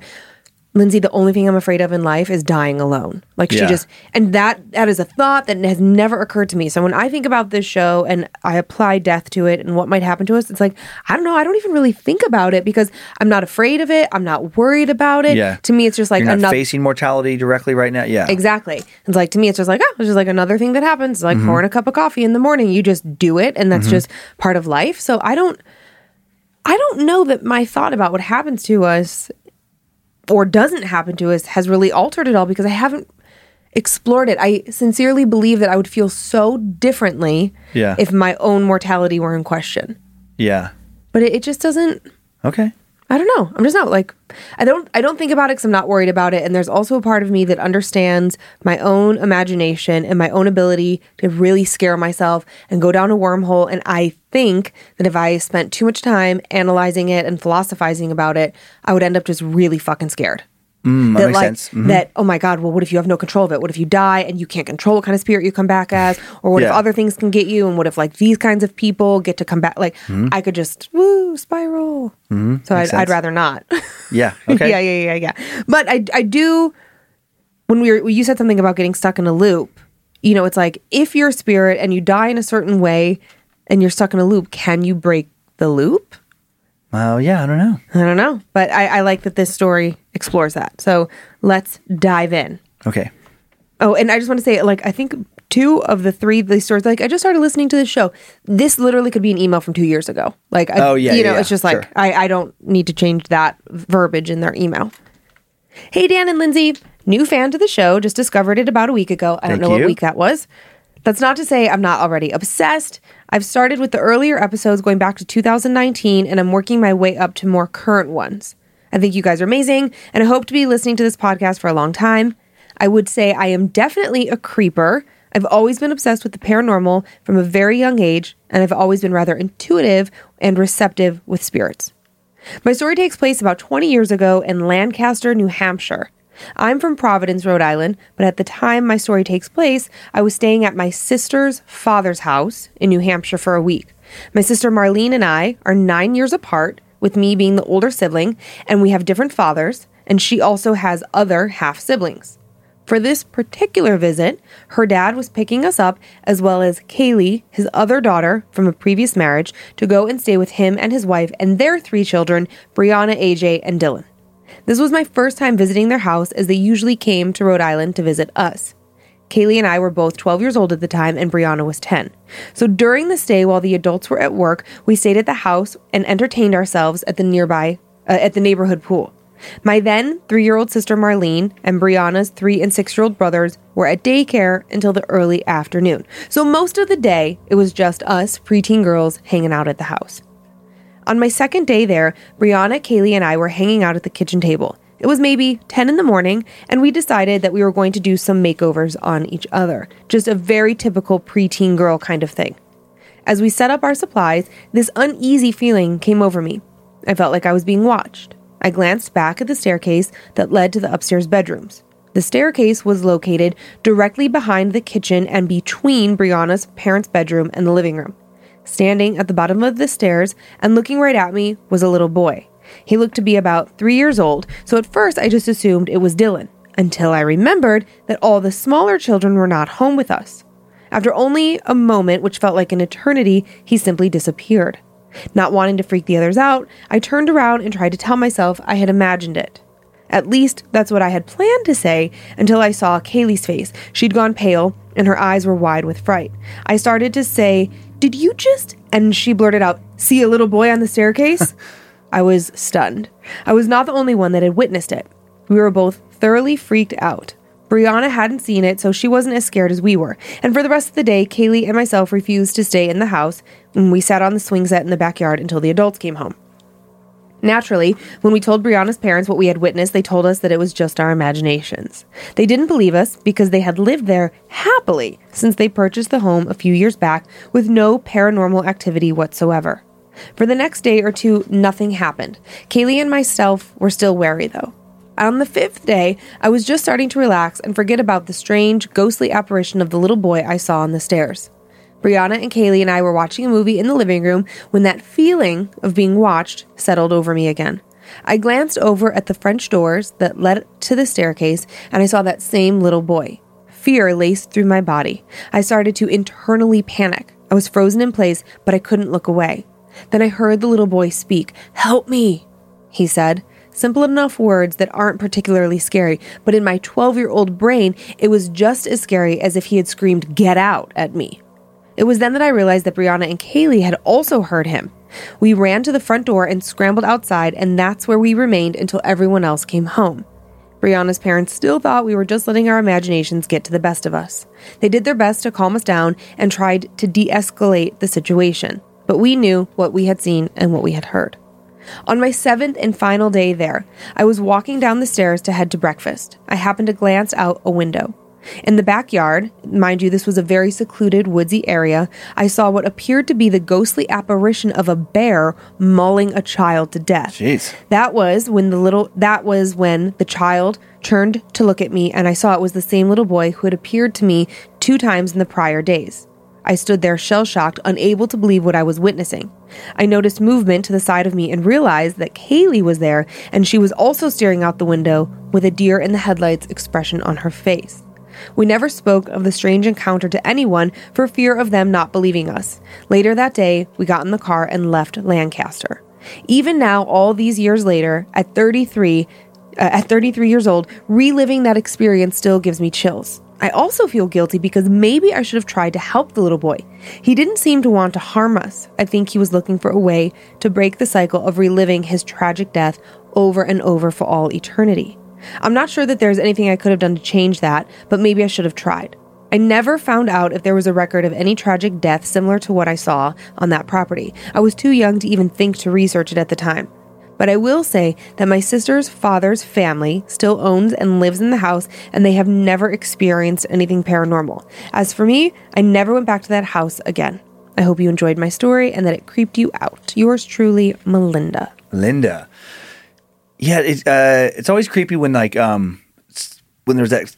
Lindsay, the only thing I'm afraid of in life is dying alone. Like she just, and that that is a thought that has never occurred to me. So when I think about this show and I apply death to it and what might happen to us, it's like I don't know. I don't even really think about it because I'm not afraid of it. I'm not worried about it. Yeah. To me, it's just like You're not another. facing mortality directly right now. Yeah. Exactly. It's like to me, it's just like oh, it's just like another thing that happens. It's like Mm-hmm. pouring a cup of coffee in the morning. You just do it, and that's just part of life. So I don't, I don't know that my thought about what happens to us or doesn't happen to us has really altered it all because I haven't explored it. I sincerely believe that I would feel so differently Yeah. if my own mortality were in question. Yeah. But it, it just doesn't. Okay. I don't know. I'm just not like I don't I don't think about it because I'm not worried about it. And there's also a part of me that understands my own imagination and my own ability to really scare myself and go down a wormhole. And I think that if I spent too much time analyzing it and philosophizing about it, I would end up just really fucking scared. Mm, that that like. Mhm. that oh my god well what if you have no control of it what if you die and you can't control what kind of spirit you come back as or what if other things can get you and what if like these kinds of people get to come back like i could just woo spiral so I'd, Mm-hmm. I'd rather not Yeah. Okay. yeah yeah yeah yeah but i i do when we were when you said something about getting stuck in a loop you know it's like if you're a spirit and you die in a certain way and you're stuck in a loop can you break the loop Well, yeah. I don't know. i don't know but i, I like that this story explores that so let's dive in Okay. Oh, and I just want to say, like, I think two of the three of these stories, like, I just started listening to this show. This literally could be an email from two years ago. Like, I, Oh, yeah, you know, yeah, it's just like sure. I, I don't need to change that verbiage in their email. Hey, Dan and Lindsay, new fan to the show. Just discovered it about a week ago. I don't Thank know what week that was. That's not to say I'm not already obsessed. I've started with the earlier episodes going back to 2019, and I'm working my way up to more current ones. I think you guys are amazing, and I hope to be listening to this podcast for a long time. I would say I am definitely a creeper. I've always been obsessed with the paranormal from a very young age, and I've always been rather intuitive and receptive with spirits. My story takes place about 20 years ago in Lancaster, New Hampshire. I'm from Providence, Rhode Island, but at the time my story takes place, I was staying at my sister's father's house in New Hampshire for a week. My sister Marlene and I are nine years apart, with me being the older sibling, and we have different fathers, and she also has other half siblings. For this particular visit, her dad was picking us up, as well as Kaylee, his other daughter from a previous marriage, to go and stay with him and his wife and their three children, Brianna, AJ, and Dylan. This was my first time visiting their house, as they usually came to Rhode Island to visit us. Kaylee and I were both 12 years old at the time, and Brianna was 10. So during the stay, while the adults were at work, we stayed at the house and entertained ourselves at the nearby, uh, at the neighborhood pool. My then three year old sister Marlene and Brianna's three and six year old brothers were at daycare until the early afternoon. So most of the day, it was just us preteen girls hanging out at the house. On my second day there, Brianna, Kaylee, and I were hanging out at the kitchen table. It was maybe 10 in the morning, and we decided that we were going to do some makeovers on each other. Just a very typical preteen girl kind of thing. As we set up our supplies, this uneasy feeling came over me. I felt like I was being watched. I glanced back at the staircase that led to the upstairs bedrooms. The staircase was located directly behind the kitchen and between Brianna's parents' bedroom and the living room. Standing at the bottom of the stairs and looking right at me was a little boy. He looked to be about three years old, so at first I just assumed it was Dylan, until I remembered that all the smaller children were not home with us. After only a moment, which felt like an eternity, he simply disappeared. Not wanting to freak the others out, I turned around and tried to tell myself I had imagined it. At least that's what I had planned to say until I saw Kaylee's face. She'd gone pale and her eyes were wide with fright. I started to say, Did you just? And she blurted out, See a little boy on the staircase? I was stunned. I was not the only one that had witnessed it. We were both thoroughly freaked out. Brianna hadn't seen it, so she wasn't as scared as we were. And for the rest of the day, Kaylee and myself refused to stay in the house, and we sat on the swing set in the backyard until the adults came home. Naturally, when we told Brianna's parents what we had witnessed, they told us that it was just our imaginations. They didn't believe us because they had lived there happily since they purchased the home a few years back with no paranormal activity whatsoever. For the next day or two, nothing happened. Kaylee and myself were still wary, though. On the fifth day, I was just starting to relax and forget about the strange, ghostly apparition of the little boy I saw on the stairs. Brianna and Kaylee and I were watching a movie in the living room when that feeling of being watched settled over me again. I glanced over at the French doors that led to the staircase and I saw that same little boy. Fear laced through my body. I started to internally panic. I was frozen in place, but I couldn't look away. Then I heard the little boy speak. Help me, he said. Simple enough words that aren't particularly scary, but in my 12 year old brain, it was just as scary as if he had screamed, Get out at me. It was then that I realized that Brianna and Kaylee had also heard him. We ran to the front door and scrambled outside, and that's where we remained until everyone else came home. Brianna's parents still thought we were just letting our imaginations get to the best of us. They did their best to calm us down and tried to de escalate the situation, but we knew what we had seen and what we had heard. On my seventh and final day there, I was walking down the stairs to head to breakfast. I happened to glance out a window. In the backyard, mind you, this was a very secluded, woodsy area, I saw what appeared to be the ghostly apparition of a bear mauling a child to death. Jeez. That was when the little that was when the child turned to look at me and I saw it was the same little boy who had appeared to me two times in the prior days. I stood there shell shocked, unable to believe what I was witnessing. I noticed movement to the side of me and realized that Kaylee was there and she was also staring out the window with a deer in the headlights expression on her face. We never spoke of the strange encounter to anyone for fear of them not believing us. Later that day, we got in the car and left Lancaster. Even now, all these years later, at 33, uh, at 33 years old, reliving that experience still gives me chills. I also feel guilty because maybe I should have tried to help the little boy. He didn't seem to want to harm us. I think he was looking for a way to break the cycle of reliving his tragic death over and over for all eternity. I'm not sure that there's anything I could have done to change that, but maybe I should have tried. I never found out if there was a record of any tragic death similar to what I saw on that property. I was too young to even think to research it at the time. But I will say that my sister's father's family still owns and lives in the house, and they have never experienced anything paranormal. As for me, I never went back to that house again. I hope you enjoyed my story and that it creeped you out. Yours truly, Melinda. Linda. Yeah, it, uh, it's always creepy when like um when there's that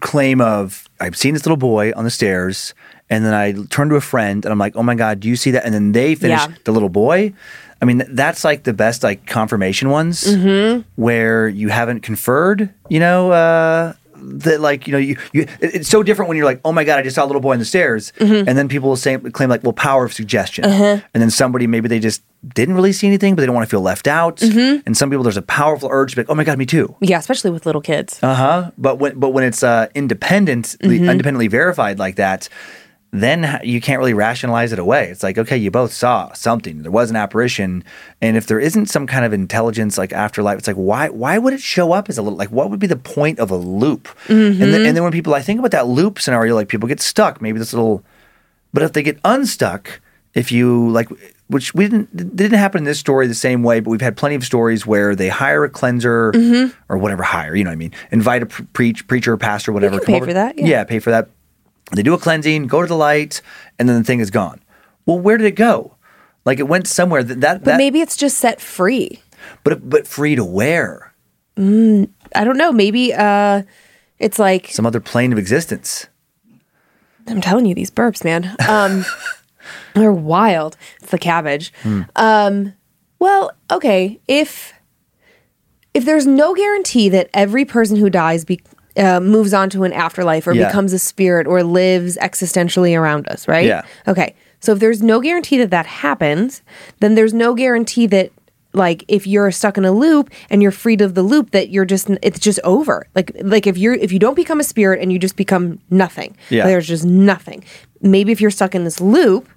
claim of I've seen this little boy on the stairs, and then I turn to a friend and I'm like, oh my god, do you see that? And then they finish Yeah. the little boy. I mean, that's like the best like confirmation ones Mm-hmm. where you haven't conferred. You know. uh that like you know you, you it's so different when you're like oh my god I just saw a little boy on the stairs Mm-hmm. and then people will say claim like well power of suggestion Uh-huh. and then somebody maybe they just didn't really see anything but they don't want to feel left out Mm-hmm. and some people there's a powerful urge to be like oh my god me too Yeah, especially with little kids. uh huh but when but when it's uh independently Mm-hmm. independently verified like that then you can't really rationalize it away it's like okay you both saw something there was an apparition and if there isn't some kind of intelligence like afterlife it's like why why would it show up as a little like what would be the point of a loop and, then, and then when people i think about that loop scenario like people get stuck maybe this little but if they get unstuck, if you like, which we didn't didn't happen in this story the same way, but we've had plenty of stories where they hire a cleanser Mm-hmm. or whatever, hire you know what I mean, invite a pre- preach preacher, pastor, whatever. pay over- for that, yeah. pay for that. They do a cleansing, go to the light, and then the thing is gone. Well, where did it go? Like it went somewhere that that, But that maybe it's just set free. but but free to where I don't know. Maybe uh, it's like some other plane of existence. I'm telling you, these burps, man. Um, they're wild. It's the cabbage. Hmm. Um, well, okay. If if there's no guarantee that every person who dies be, uh, moves on to an afterlife or Yeah. becomes a spirit or lives existentially around us, right? Yeah. Okay. So if there's no guarantee that that happens, then there's no guarantee that like if you're stuck in a loop and you're freed of the loop that you're just it's just over. Like like if you're if you don't become a spirit and you just become nothing. Yeah. There's just nothing. Maybe if you're stuck in this loop,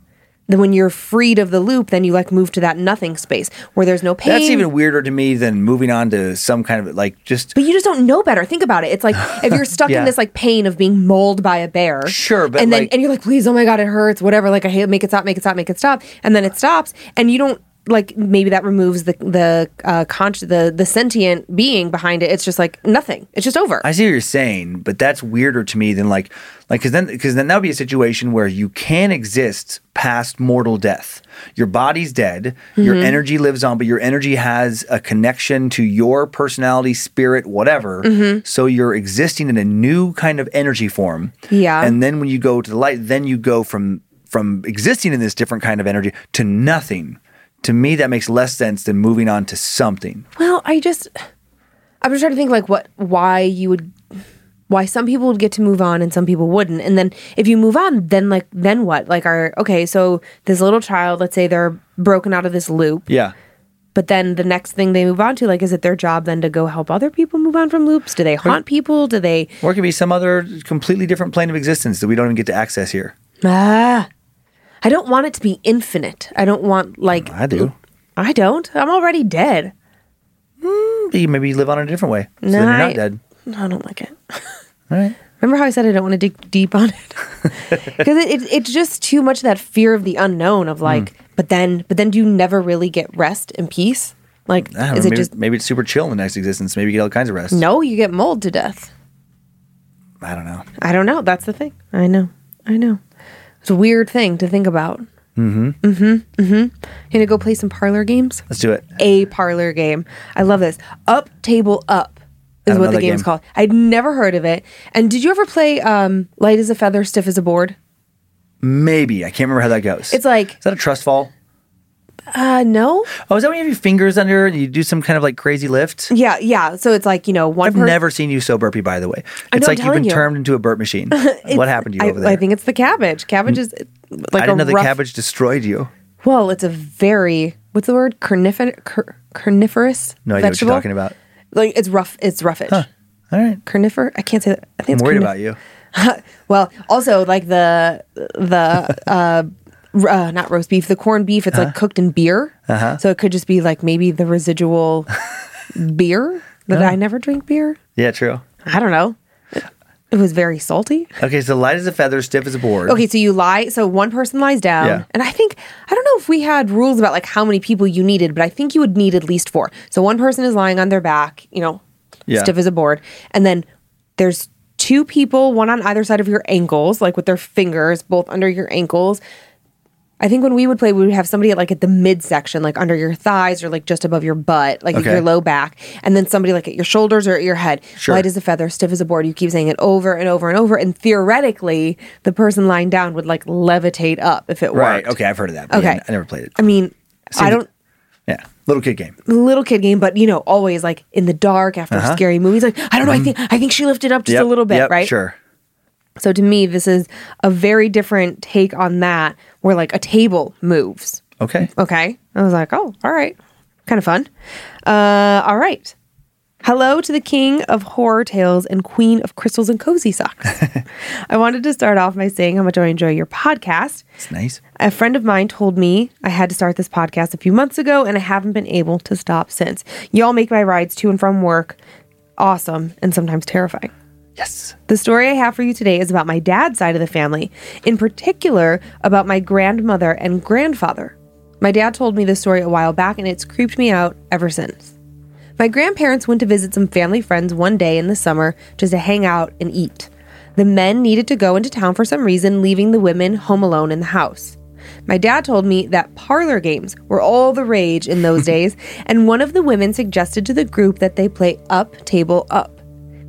then when you're freed of the loop, then you like move to that nothing space where there's no pain. That's even weirder to me than moving on to some kind of like just But you just don't know better. Think about it. It's like if you're stuck Yeah. in this like pain of being mauled by a bear. Sure, but, and then like- and you're like, please, oh my god, it hurts, whatever. Like I hate, make it stop, make it stop, make it stop, and then it stops, and you don't like maybe that removes the the uh, conscious the the sentient being behind it. It's just like nothing. It's just over. I see what you're saying, but that's weirder to me than like, like, because then, because then that would be a situation where you can exist past mortal death. Your body's dead, your Mm-hmm. energy lives on, but your energy has a connection to your personality, spirit, whatever. Mm-hmm. So you're existing in a new kind of energy form. Yeah. and then when you go to the light, then you go from from existing in this different kind of energy to nothing. To me, that makes less sense than moving on to something. Well, I just I'm just trying to think like what why you would why some people would get to move on and some people wouldn't. And then if you move on, then like then what? Like are okay, so this little child, let's say they're broken out of this loop, Yeah. but then the next thing they move on to, like is it their job then to go help other people move on from loops? Do they haunt people? Do they Or it could be some other completely different plane of existence that we don't even get to access here. Ah I don't want it to be infinite. I don't want like I do. I don't. I'm already dead. Maybe maybe you live on it a different way. So No, you're I- not dead. I don't like it. All right. Remember how I said I don't want to dig deep on it because it, it, it's just too much of that fear of the unknown of like, Hmm. but then, but then do you never really get rest and peace? Like, I is know, it maybe, just maybe it's super chill in the next existence. Maybe you get all kinds of rest. no? You get mauled to death. I don't know. I don't know. That's the thing. I know. I know. It's a weird thing to think about. Mm-hmm. Mm-hmm. Mm-hmm. You gonna go play some parlor games? Let's do it. A parlor game. I love this. Up table up is what the game's game. called. I'd never heard of it. And did you ever play um, light as a feather, stiff as a board? Maybe I can't remember how that goes. It's like is that a trust fall? Uh no. Oh, is that when you have your fingers under and you do some kind of like crazy lift? Yeah, yeah. So it's like, you know, one I've per- never seen you so burpy, by the way. It's know, I'm like you've been you. turned into a burp machine. what happened to you I, over there? I think it's the cabbage. Cabbage is like I didn't know the rough, cabbage destroyed you. Well, it's a very what's the word? Carnifin- car- carnivorous. No idea vegetable? what you're talking about. Like it's rough. It's roughish. All right. Carnifer. I can't say that. I I'm think it's worried carnif- about you. Well, also like the the uh, uh not roast beef, the corned beef. It's like cooked in beer, Uh-huh. so it could just be like maybe the residual beer. But I never drink beer. Yeah, true. I don't know. It was very salty. Okay, so light as a feather, stiff as a board. Okay, so you lie. So one person lies down, Yeah. and I think I don't know if we had rules about like how many people you needed, but I think you would need at least four. So one person is lying on their back, you know, Yeah. stiff as a board, and then there's two people, one on either side of your ankles, like with their fingers both under your ankles. I think when we would play, we would have somebody at like at the midsection, like under your thighs or like just above your butt, like Okay. your low back, and then somebody like at your shoulders or at your head. Sure. Light as a feather, stiff as a board. You keep saying it over and over and over, and theoretically, the person lying down would like levitate up if it worked. Right. Okay, I've heard of that. but Okay. yeah, I never played it. I mean, I don't. Yeah, little kid game. Little kid game, but you know, always like in the dark after scary movies. Like I don't know, I think I think she lifted up just Uh-huh. Mm-hmm. Yep, a little bit, yep, right? Sure. So to me, this is a very different take on that, where like a table moves. Okay. Okay. I was like, oh, all right. Kind of fun. Uh, all right. Hello to the king of horror tales and queen of crystals and cozy socks. I wanted to start off by saying how much I enjoy your podcast. It's nice. A friend of mine told me I had to start this podcast a few months ago, and I haven't been able to stop since. Y'all make my rides to and from work awesome and sometimes terrifying. Yes. The story I have for you today is about my dad's side of the family, in particular, about my grandmother and grandfather. My dad told me this story a while back, and it's creeped me out ever since. My grandparents went to visit some family friends one day in the summer just to hang out and eat. The men needed to go into town for some reason, leaving the women home alone in the house. My dad told me that parlor games were all the rage in those days, and one of the women suggested to the group that they play up, table, up.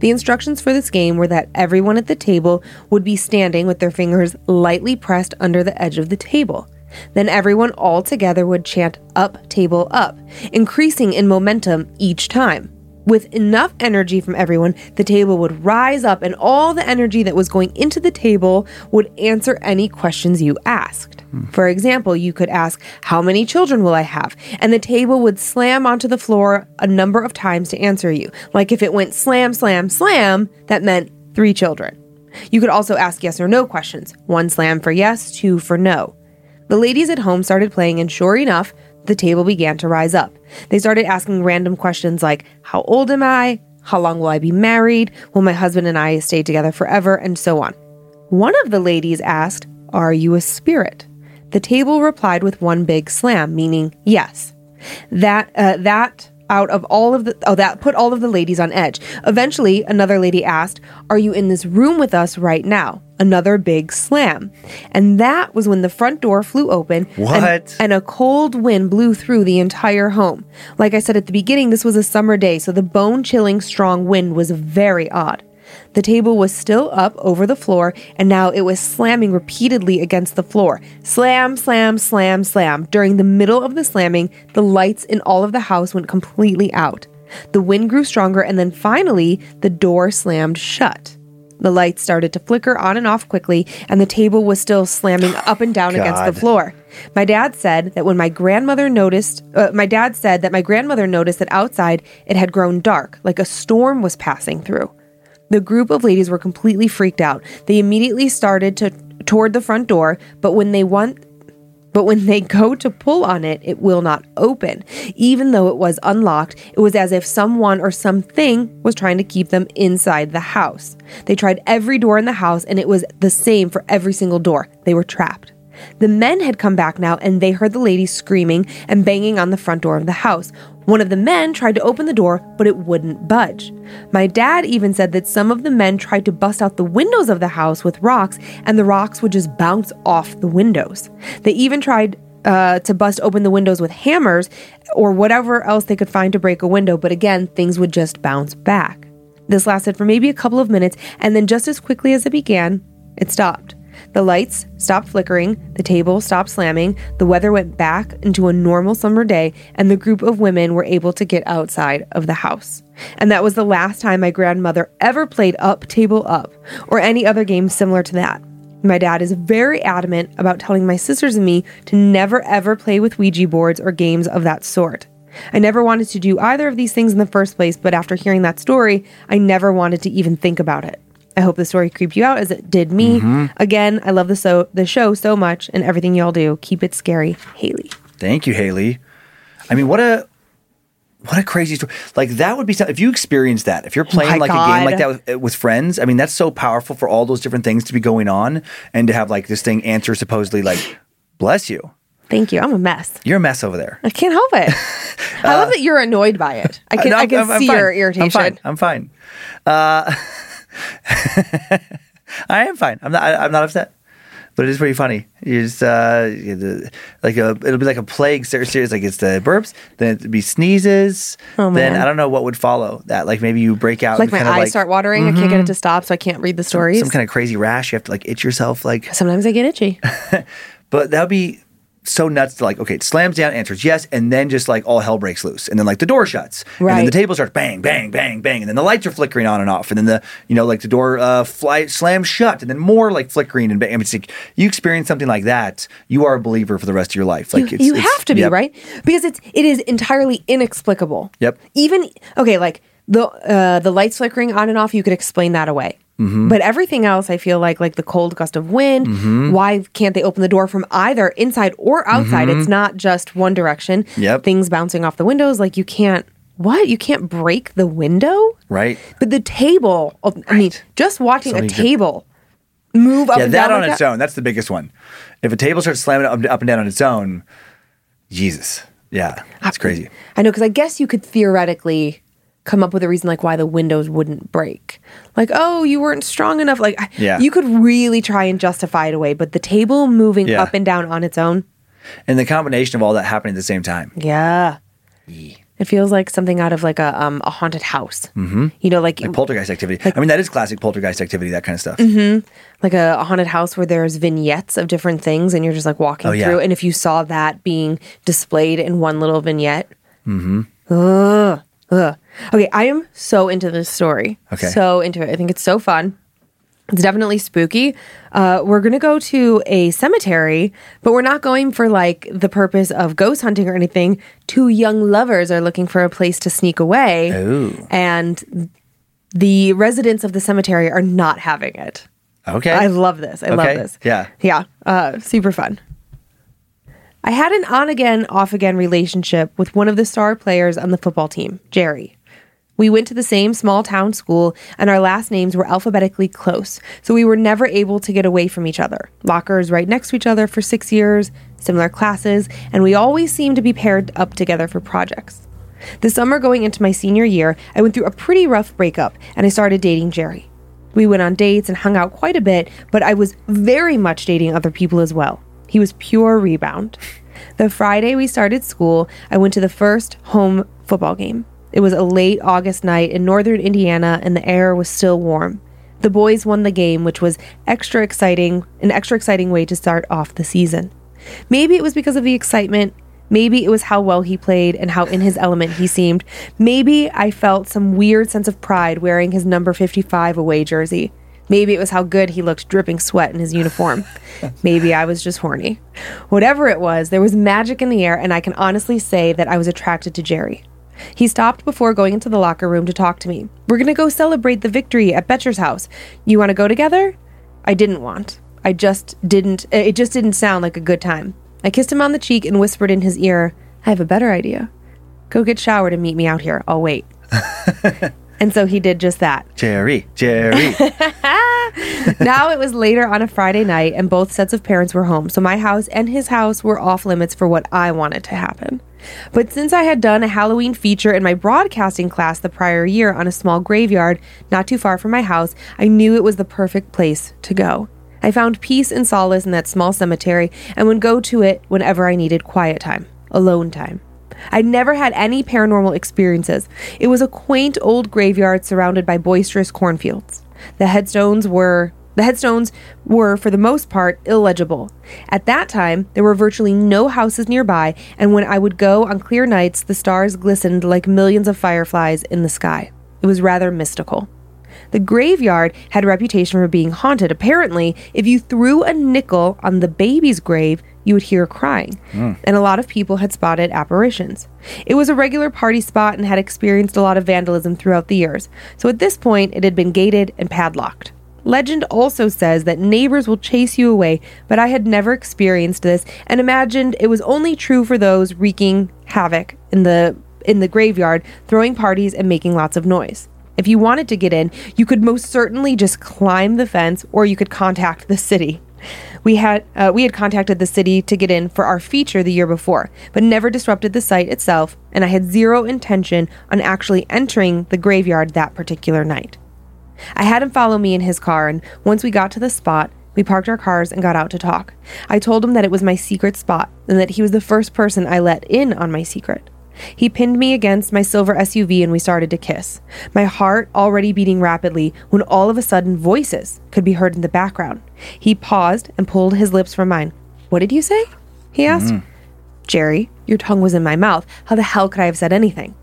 The instructions for this game were that everyone at the table would be standing with their fingers lightly pressed under the edge of the table. Then everyone all together would chant up, table, up, increasing in momentum each time. With enough energy from everyone, the table would rise up, and all the energy that was going into the table would answer any questions you asked. For example, you could ask, How many children will I have? And the table would slam onto the floor a number of times to answer you. Like if it went slam, slam, slam, that meant three children. You could also ask yes or no questions one slam for yes, two for no. The ladies at home started playing, and sure enough, the table began to rise up. They started asking random questions like, How old am I? How long will I be married? Will my husband and I stay together forever? And so on. One of the ladies asked, Are you a spirit? The table replied with one big slam, meaning yes. That uh, that out of all of the oh that put all of the ladies on edge. Eventually, another lady asked, "Are you in this room with us right now?" Another big slam, and that was when the front door flew open. and- and a cold wind blew through the entire home. Like I said at the beginning, this was a summer day, so the bone chilling strong wind was very odd. The table was still up over the floor, and now it was slamming repeatedly against the floor. Slam, slam, slam, slam. During the middle of the slamming, the lights in all of the house went completely out. The wind grew stronger, and then finally, the door slammed shut. The lights started to flicker on and off quickly, and the table was still slamming up and down against the floor. My dad said that when my grandmother noticed, uh, my dad said that my grandmother noticed that outside it had grown dark, like a storm was passing through. The group of ladies were completely freaked out. They immediately started to toward the front door, but when they want but when they go to pull on it, it will not open. Even though it was unlocked, it was as if someone or something was trying to keep them inside the house. They tried every door in the house and it was the same for every single door. They were trapped. The men had come back now and they heard the lady screaming and banging on the front door of the house. One of the men tried to open the door, but it wouldn't budge. My dad even said that some of the men tried to bust out the windows of the house with rocks, and the rocks would just bounce off the windows. They even tried uh, to bust open the windows with hammers or whatever else they could find to break a window, but again, things would just bounce back. This lasted for maybe a couple of minutes, and then just as quickly as it began, it stopped. The lights stopped flickering, the table stopped slamming, the weather went back into a normal summer day, and the group of women were able to get outside of the house. And that was the last time my grandmother ever played Up Table Up or any other game similar to that. My dad is very adamant about telling my sisters and me to never ever play with Ouija boards or games of that sort. I never wanted to do either of these things in the first place, but after hearing that story, I never wanted to even think about it. I hope the story creeped you out as it did me. Again, I love the so the show so much and everything y'all do. Keep it scary, Haley. Thank you, Haley. I mean, what a what a crazy story! Like that would be something. If you experienced that, if you're playing my like a game like that with, with friends, I mean, that's so powerful for all those different things to be going on, and to have like this thing answer supposedly like, "Bless you." Thank you. I'm a mess. You're a mess over there. I can't help it. I love that you're annoyed by it. I can Uh, No, I can I'm- I'm see fine. your irritation. I'm fine. I'm fine. Uh, I am fine. I'm not. I, I'm not upset. But it is pretty funny. You just uh, like a it'll be like a plague series. Like it's the burps, then it'd be sneezes. Oh, then. I don't know what would follow that. Like maybe you break out. Like my eyes like start watering. I can't get it to stop, so I can't read the stories. some kind of crazy rash. You have to like itch yourself. Like, Sometimes I get itchy. but that would be so nuts to like. Okay, it slams down, answers yes, and then just like all hell breaks loose, and then like the door shuts, and then the table starts bang, bang, bang, bang, and then the lights are flickering on and off, and then the you know like the door uh, fly slams shut, and then more like flickering and bang. I mean, it's like you experience something like that, you are a believer for the rest of your life. Like you, it's, you it's- have to be yep. right because it's it is entirely inexplicable. Yep. Even okay, like the uh, the lights flickering on and off, you could explain that away. Mm-hmm. But everything else, I feel like like the cold gust of wind. Why can't they open the door from either inside or outside? It's not just one direction. Mm-hmm. Yep. Things bouncing off the windows. Like you can't. What you can't break the window, Right. But the table. oh, I mean, just watching a table move up Yeah, and that down on like its that- own, that's the biggest one. If a table starts slamming up, up and down on its own, Jesus, yeah, that's crazy. I know because I guess you could theoretically come up with a reason like why the windows wouldn't break. Like, oh, you weren't strong enough. Like, Yeah. you could really try and justify it away. But the table moving Yeah. up and down on its own, And the combination of all that happening at the same time. yeah, it feels like something out of like a um a haunted house. Mm-hmm. You know, like Like poltergeist activity. I mean, that is classic poltergeist activity, that kind of stuff. Mm-hmm. like a, a haunted house where there's vignettes of different things, and you're just like walking Oh, yeah. through. And if you saw that being displayed in one little vignette, mm-hmm. ugh, ugh. Okay, I am so into this story. Okay. so into it. I think it's so fun. It's definitely spooky. Uh, we're gonna go to a cemetery, but we're not going for like the purpose of ghost hunting or anything. Two young lovers are looking for a place to sneak away, Ooh. and the residents of the cemetery are not having it. Okay. I love this. I love this. Yeah. Yeah. Uh, super fun. I had an on again, off again relationship with one of the star players on the football team, Jerry. We went to the same small town school, and our last names were alphabetically close, so we were never able to get away from each other. Lockers right next to each other for six years, similar classes, and we always seemed to be paired up together for projects. The summer going into my senior year, I went through a pretty rough breakup, and I started dating Jerry. We went on dates and hung out quite a bit, but I was very much dating other people as well. He was pure rebound. The Friday we started school, I went to the first home football game. It was a late August night in northern Indiana and the air was still warm. The boys won the game, which was extra exciting, an extra exciting way to start off the season. Maybe it was because of the excitement. Maybe it was how well he played and how in his element he seemed. Maybe I felt some weird sense of pride wearing his number 55 away jersey. Maybe it was how good he looked dripping sweat in his uniform. Maybe I was just horny. Whatever it was, there was magic in the air, and I can honestly say that I was attracted to Jerry. He stopped before going into the locker room to talk to me. We're gonna go celebrate the victory at Betcher's house. You wanna go together? I didn't want. I just didn't, eh, it just didn't sound like a good time. I kissed him on the cheek and whispered in his ear, I have a better idea. Go get showered and meet me out here. I'll wait. and so he did just that. Jerry, Jerry. now it was later on a Friday night, and both sets of parents were home, so my house and his house were off limits for what I wanted to happen. But since I had done a Halloween feature in my broadcasting class the prior year on a small graveyard not too far from my house, I knew it was the perfect place to go. I found peace and solace in that small cemetery and would go to it whenever I needed quiet time, alone time. I'd never had any paranormal experiences. It was a quaint old graveyard surrounded by boisterous cornfields. The headstones were the headstones were, for the most part, illegible. At that time, there were virtually no houses nearby, and when I would go on clear nights, the stars glistened like millions of fireflies in the sky. It was rather mystical. The graveyard had a reputation for being haunted. Apparently, if you threw a nickel on the baby's grave, you would hear crying. Hmm. And a lot of people had spotted apparitions. It was a regular party spot and had experienced a lot of vandalism throughout the years. So at this point, it had been gated and padlocked. Legend also says that neighbors will chase you away, but I had never experienced this and imagined it was only true for those wreaking havoc in the in the graveyard, throwing parties and making lots of noise. If you wanted to get in, you could most certainly just climb the fence or you could contact the city. We had uh, we had contacted the city to get in for our feature the year before, but never disrupted the site itself, and I had zero intention on actually entering the graveyard that particular night. I had him follow me in his car, and once we got to the spot, we parked our cars and got out to talk. I told him that it was my secret spot and that he was the first person I let in on my secret. He pinned me against my silver SUV and we started to kiss. My heart already beating rapidly when all of a sudden voices could be heard in the background. He paused and pulled his lips from mine. What did you say? He asked. Mm-hmm. Jerry, your tongue was in my mouth. How the hell could I have said anything?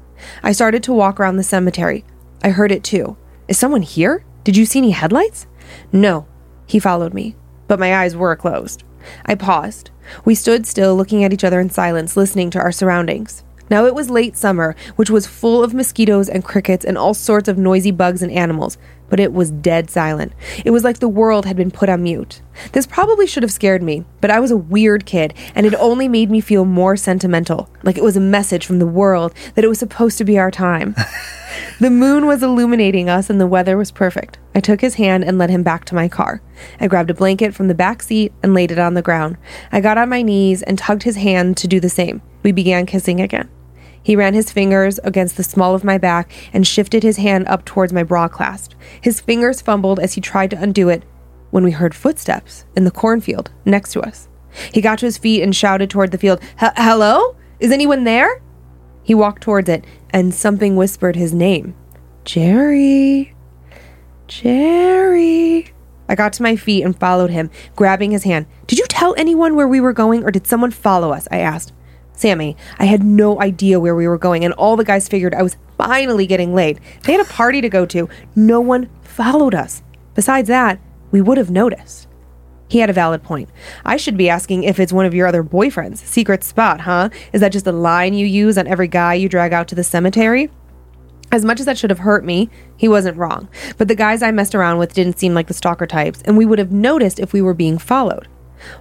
I started to walk around the cemetery. I heard it too. Is someone here? Did you see any headlights? No. He followed me, but my eyes were closed. I paused. We stood still, looking at each other in silence, listening to our surroundings. Now it was late summer, which was full of mosquitoes and crickets and all sorts of noisy bugs and animals, but it was dead silent. It was like the world had been put on mute. This probably should have scared me, but I was a weird kid, and it only made me feel more sentimental, like it was a message from the world that it was supposed to be our time. The moon was illuminating us and the weather was perfect. I took his hand and led him back to my car. I grabbed a blanket from the back seat and laid it on the ground. I got on my knees and tugged his hand to do the same. We began kissing again. He ran his fingers against the small of my back and shifted his hand up towards my bra clasp. His fingers fumbled as he tried to undo it when we heard footsteps in the cornfield next to us. He got to his feet and shouted toward the field, Hello? Is anyone there? He walked towards it, and something whispered his name Jerry. Jerry. I got to my feet and followed him, grabbing his hand. Did you tell anyone where we were going, or did someone follow us? I asked. Sammy, I had no idea where we were going, and all the guys figured I was finally getting laid. They had a party to go to. No one followed us. Besides that, we would have noticed. He had a valid point. I should be asking if it's one of your other boyfriends. Secret spot, huh? Is that just a line you use on every guy you drag out to the cemetery? As much as that should have hurt me, he wasn't wrong. But the guys I messed around with didn't seem like the stalker types, and we would have noticed if we were being followed.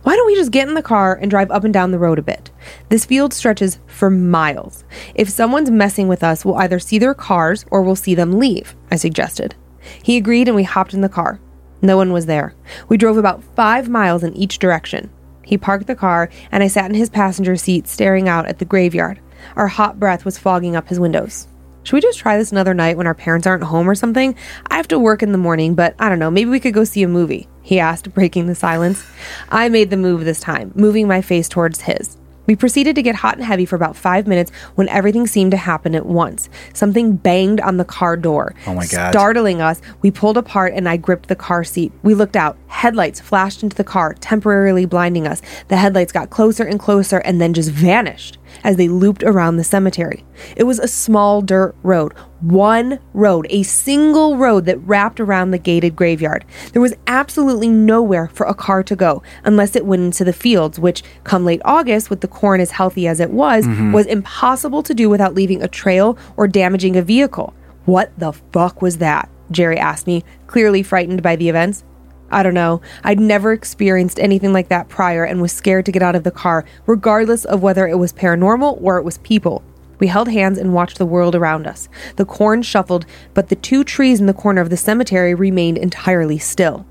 Why don't we just get in the car and drive up and down the road a bit? This field stretches for miles. If someone's messing with us, we'll either see their cars or we'll see them leave, I suggested. He agreed and we hopped in the car. No one was there. We drove about five miles in each direction. He parked the car, and I sat in his passenger seat staring out at the graveyard. Our hot breath was fogging up his windows. Should we just try this another night when our parents aren't home or something? I have to work in the morning, but I don't know, maybe we could go see a movie, he asked, breaking the silence. I made the move this time, moving my face towards his. We proceeded to get hot and heavy for about five minutes when everything seemed to happen at once. Something banged on the car door. Oh my God. Startling us, we pulled apart and I gripped the car seat. We looked out. Headlights flashed into the car, temporarily blinding us. The headlights got closer and closer and then just vanished as they looped around the cemetery. It was a small dirt road, one road, a single road that wrapped around the gated graveyard. There was absolutely nowhere for a car to go unless it went into the fields, which, come late August, with the corn as healthy as it was, mm-hmm. was impossible to do without leaving a trail or damaging a vehicle. What the fuck was that? Jerry asked me, clearly frightened by the events. I don't know. I'd never experienced anything like that prior and was scared to get out of the car, regardless of whether it was paranormal or it was people. We held hands and watched the world around us. The corn shuffled, but the two trees in the corner of the cemetery remained entirely still.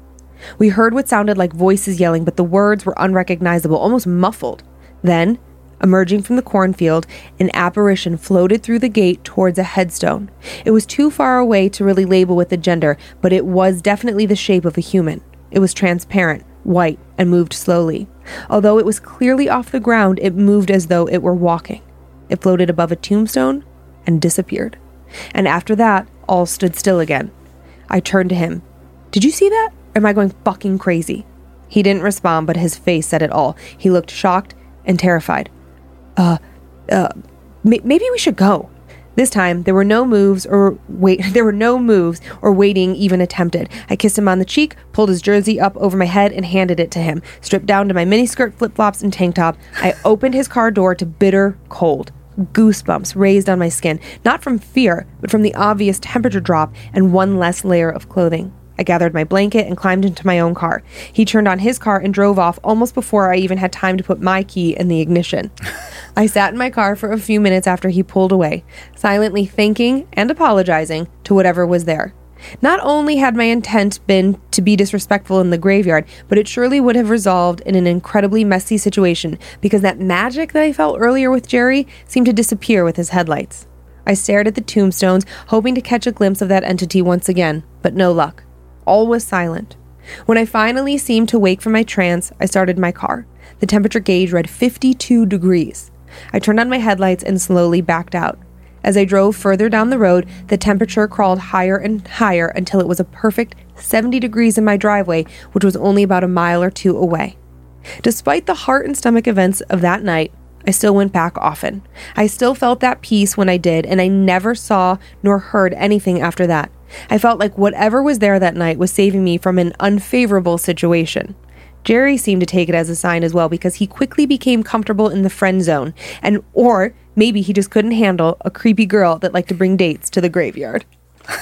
We heard what sounded like voices yelling, but the words were unrecognizable, almost muffled. Then, emerging from the cornfield, an apparition floated through the gate towards a headstone. It was too far away to really label with a gender, but it was definitely the shape of a human. It was transparent, white, and moved slowly. Although it was clearly off the ground, it moved as though it were walking. It floated above a tombstone and disappeared. And after that, all stood still again. I turned to him. Did you see that? Or am I going fucking crazy? He didn't respond, but his face said it all. He looked shocked and terrified. Uh, uh, may- maybe we should go. This time there were no moves or wait there were no moves or waiting even attempted. I kissed him on the cheek, pulled his jersey up over my head and handed it to him. Stripped down to my miniskirt, flip-flops and tank top, I opened his car door to bitter cold. Goosebumps raised on my skin, not from fear, but from the obvious temperature drop and one less layer of clothing. I gathered my blanket and climbed into my own car. He turned on his car and drove off almost before I even had time to put my key in the ignition. I sat in my car for a few minutes after he pulled away, silently thanking and apologizing to whatever was there. Not only had my intent been to be disrespectful in the graveyard, but it surely would have resolved in an incredibly messy situation because that magic that I felt earlier with Jerry seemed to disappear with his headlights. I stared at the tombstones, hoping to catch a glimpse of that entity once again, but no luck. All was silent. When I finally seemed to wake from my trance, I started my car. The temperature gauge read 52 degrees. I turned on my headlights and slowly backed out. As I drove further down the road, the temperature crawled higher and higher until it was a perfect 70 degrees in my driveway, which was only about a mile or two away. Despite the heart and stomach events of that night, I still went back often. I still felt that peace when I did, and I never saw nor heard anything after that. I felt like whatever was there that night was saving me from an unfavorable situation. Jerry seemed to take it as a sign as well because he quickly became comfortable in the friend zone, and or maybe he just couldn't handle a creepy girl that liked to bring dates to the graveyard.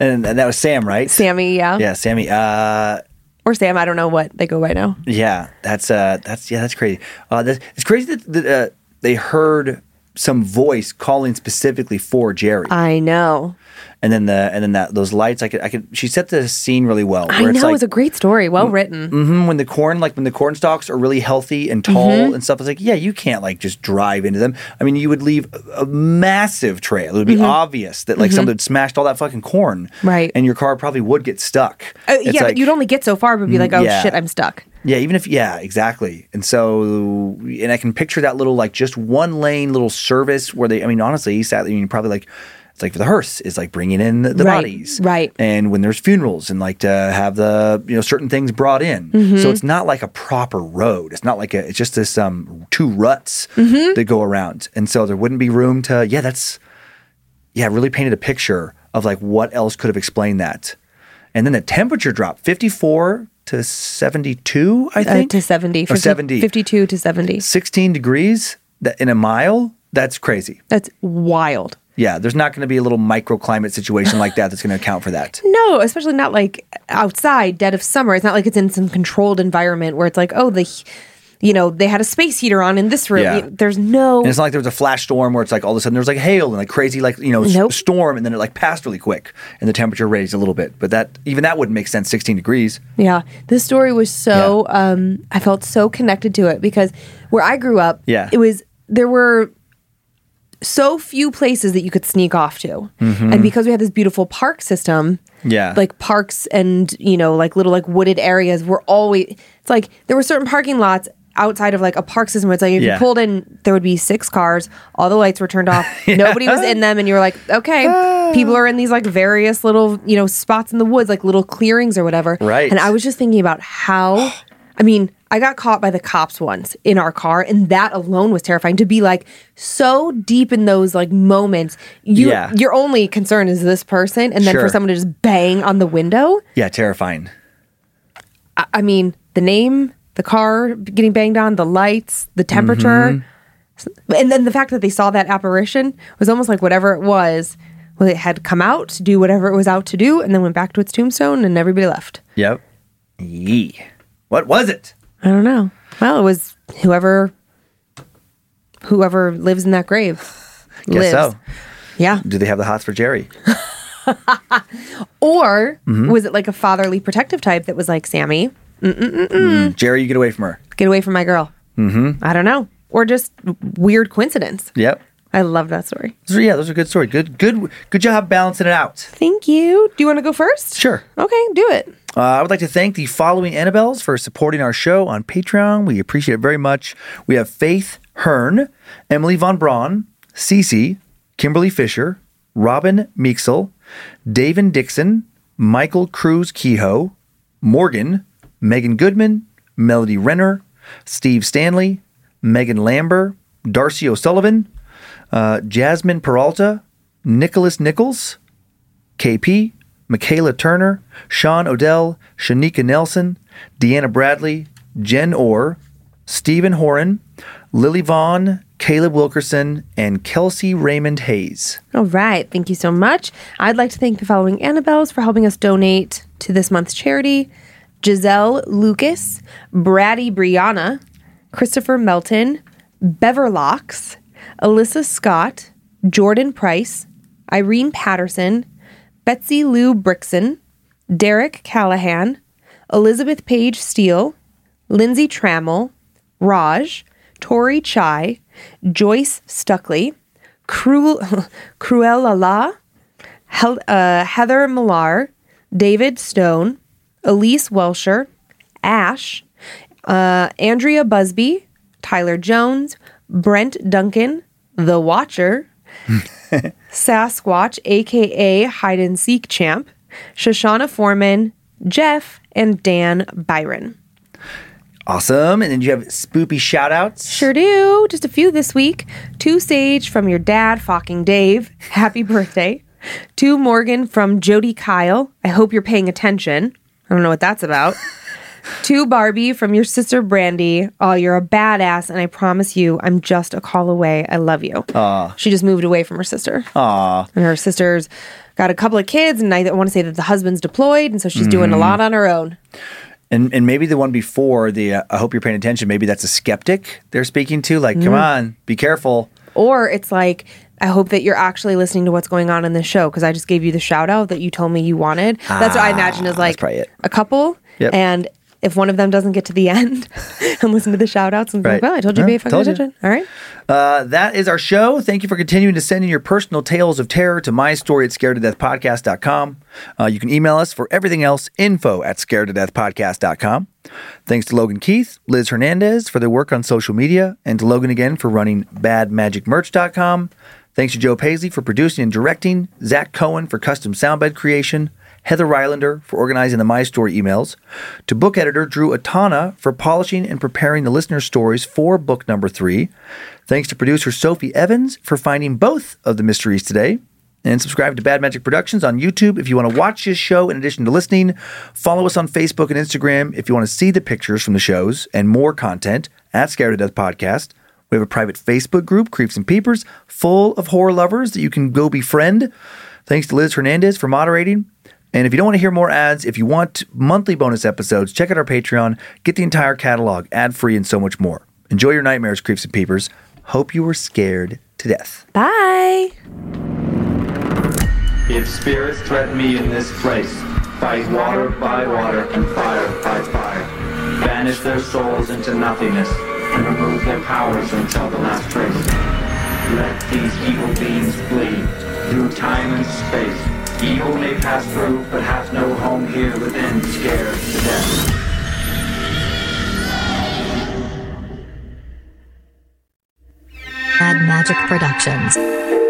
And, and that was Sam, right? Sammy, yeah, Yeah, Sammy. Uh, or Sam. I don't know what they go by now. yeah, that's uh, that's yeah, that's crazy. Uh, that's, it's crazy that, that uh, they heard some voice calling specifically for Jerry, I know. And then the and then that those lights. I could I could. She set the scene really well. I know. it's it was a great story, well written. mhm, when the corn like when the corn stalks are really healthy and tall Mm-hmm. and stuff. It's like yeah, you can't like just drive into them. I mean, you would leave a, a massive trail. It would be obvious that like something had smashed all that fucking corn, Mm-hmm. Right. And your car probably would get stuck. Uh, yeah, like- but you'd only get so far, but be like, oh yeah. shit, I'm stuck. Yeah, even if yeah, exactly. And so and I can picture that little like just one lane little service where they I mean honestly, sadly, I mean probably like it's like for the hearse is like bringing in the, the Right, bodies. right. And when there's funerals and like to have the you know certain things brought in. Mm-hmm. So it's not like a proper road. It's not like a it's just this um two ruts Mm-hmm. that go around. And so there wouldn't be room to yeah, that's yeah, really painted a picture of like what else could have explained that. And then the temperature drop, 54 to 72, I Uh, think. to 70, Or 50 70. 52 to 70. 16 degrees in a mile. That's crazy. That's wild. Yeah, there's not going to be a little microclimate situation like that that's going to account for that. No, especially not like outside, dead of summer. It's not like it's in some controlled environment where it's like, oh, the, you know, they had a space heater on in this room. Yeah. There's no. And it's not like there was a flash storm where it's like all of a sudden there was like hail and like crazy like you know Nope. storm and then it like passed really quick and the temperature raised a little bit. But that even that wouldn't make sense. 16 degrees. Yeah, this story was so. Um, I felt so connected to it because where I grew up, Yeah. it was there were so few places that you could sneak off to, and because we had this beautiful park system, Mm-hmm. Yeah. like parks and you know like little like wooded areas were always. It's like there were certain parking lots outside of like a park system where it's like if Yeah. you pulled in there would be six cars all the lights were turned off nobody was in them and you were like okay people are in these like various little you know spots in the woods like little clearings or whatever Right. and i was just thinking about how i mean i got caught by the cops once in our car and that alone was terrifying to be like so deep in those like moments you Yeah. your only concern is this person and then Sure. for someone to just bang on the window Yeah, terrifying. I, I mean the name the car getting banged on the lights the temperature mm-hmm. and then the fact that they saw that apparition was almost like whatever it was well it had come out to do whatever it was out to do and then went back to its tombstone and everybody left Yep. Yee. What was it? I don't know. Well, it was whoever whoever lives in that grave. Guess lives. so. Yeah. Do they have the hots for Jerry? Or Mm-hmm. was it like a fatherly protective type that was like, Sammy, Jerry, you get away from her. get away from my girl? Mm-hmm. I don't know. Or just weird coincidence. Yep. I love that story. So, yeah, those are good stories. Good, good, good job balancing it out. Thank you. Do you want to go first? Sure. Okay, do it. Uh, I would like to thank the following Annabelles for supporting our show on Patreon. We appreciate it very much. We have Faith Hearn, Emily Von Braun, Cece, Kimberly Fisher, Robin Meeksel, Davin Dixon, Michael Cruz Kehoe, Morgan, Megan Goodman, Melody Renner, Steve Stanley, Megan Lambert, Darcy O'Sullivan, uh, Jasmine Peralta, Nicholas Nichols, KP, Michaela Turner, Sean Odell, Shanika Nelson, Deanna Bradley, Jen Orr, Stephen Horan, Lily Vaughn, Caleb Wilkerson, and Kelsey Raymond Hayes. All right. Thank you so much. I'd like to thank the following Annabelles for helping us donate to this month's charity Giselle Lucas, Brady Brianna, Christopher Melton, Beverlocks, Alyssa Scott, Jordan Price, Irene Patterson, Betsy Lou Brixon, Derek Callahan, Elizabeth Page Steele, Lindsay Trammell, Raj, Tori Chai, Joyce Stuckley, Cruel, Cruella La, uh, Heather Millar, David Stone, Elise Welsher, Ash, uh, Andrea Busby, Tyler Jones, Brent Duncan, The Watcher, Sasquatch, aka Hide and Seek Champ, Shoshana Foreman, Jeff, and Dan Byron. Awesome. And then you have spoopy shout outs. Sure do. Just a few this week. To Sage from your dad, fucking Dave. Happy birthday. To Morgan from Jody Kyle. I hope you're paying attention. I don't know what that's about. to Barbie from your sister Brandy. Oh, you're a badass, and I promise you, I'm just a call away. I love you. She just moved away from her sister. Aw. And her sister's got a couple of kids, and I want to say that the husband's deployed, and so she's doing a mm-hmm. lot on her own. And, and maybe the one before the uh, I hope you're paying attention. Maybe that's a skeptic they're speaking to. Like, come mm-hmm. on, be careful. Or it's like, I hope that you're actually listening to what's going on in this show because I just gave you the shout out that you told me you wanted. that's what I ah, imagine is like probably it. a couple. Yep. And if one of them doesn't get to the end and listen to the shout outs and be like, well, I told you to Yeah, pay fucking told you. attention. All right. Uh, that is our show. Thank you for continuing to send in your personal tales of terror to my story at scared to death podcast.com. Uh, you can email us for everything else info at scared to death podcast.com. Thanks to Logan Keith, Liz Hernandez for their work on social media, and to Logan again for running badmagicmerch.com. Thanks to Joe Paisley for producing and directing, Zach Cohen for custom soundbed creation, Heather Rylander for organizing the My Story emails, to book editor Drew Atana for polishing and preparing the listener stories for book number three. Thanks to producer Sophie Evans for finding both of the mysteries today. And subscribe to Bad Magic Productions on YouTube if you want to watch this show in addition to listening. Follow us on Facebook and Instagram if you want to see the pictures from the shows and more content at Scared to Death Podcast. We have a private Facebook group, Creeps and Peepers, full of horror lovers that you can go befriend. Thanks to Liz Hernandez for moderating. And if you don't want to hear more ads, if you want monthly bonus episodes, check out our Patreon, get the entire catalog, ad free, and so much more. Enjoy your nightmares, Creeps and Peepers. Hope you were scared to death. Bye. If spirits threaten me in this place, fight water by water and fire by fire. Banish their souls into nothingness and remove their powers until the last trace. Let these evil beings flee through time and space. Evil may pass through, but hath no home here within, scared to death. Bad Magic Productions.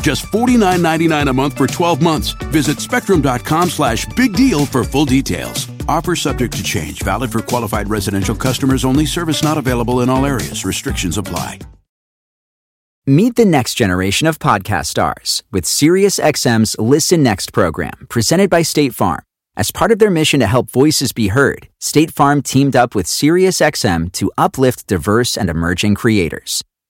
Just $49.99 a month for 12 months. Visit spectrum.com slash big deal for full details. Offer subject to change, valid for qualified residential customers only, service not available in all areas. Restrictions apply. Meet the next generation of podcast stars with SiriusXM's Listen Next program, presented by State Farm. As part of their mission to help voices be heard, State Farm teamed up with SiriusXM to uplift diverse and emerging creators.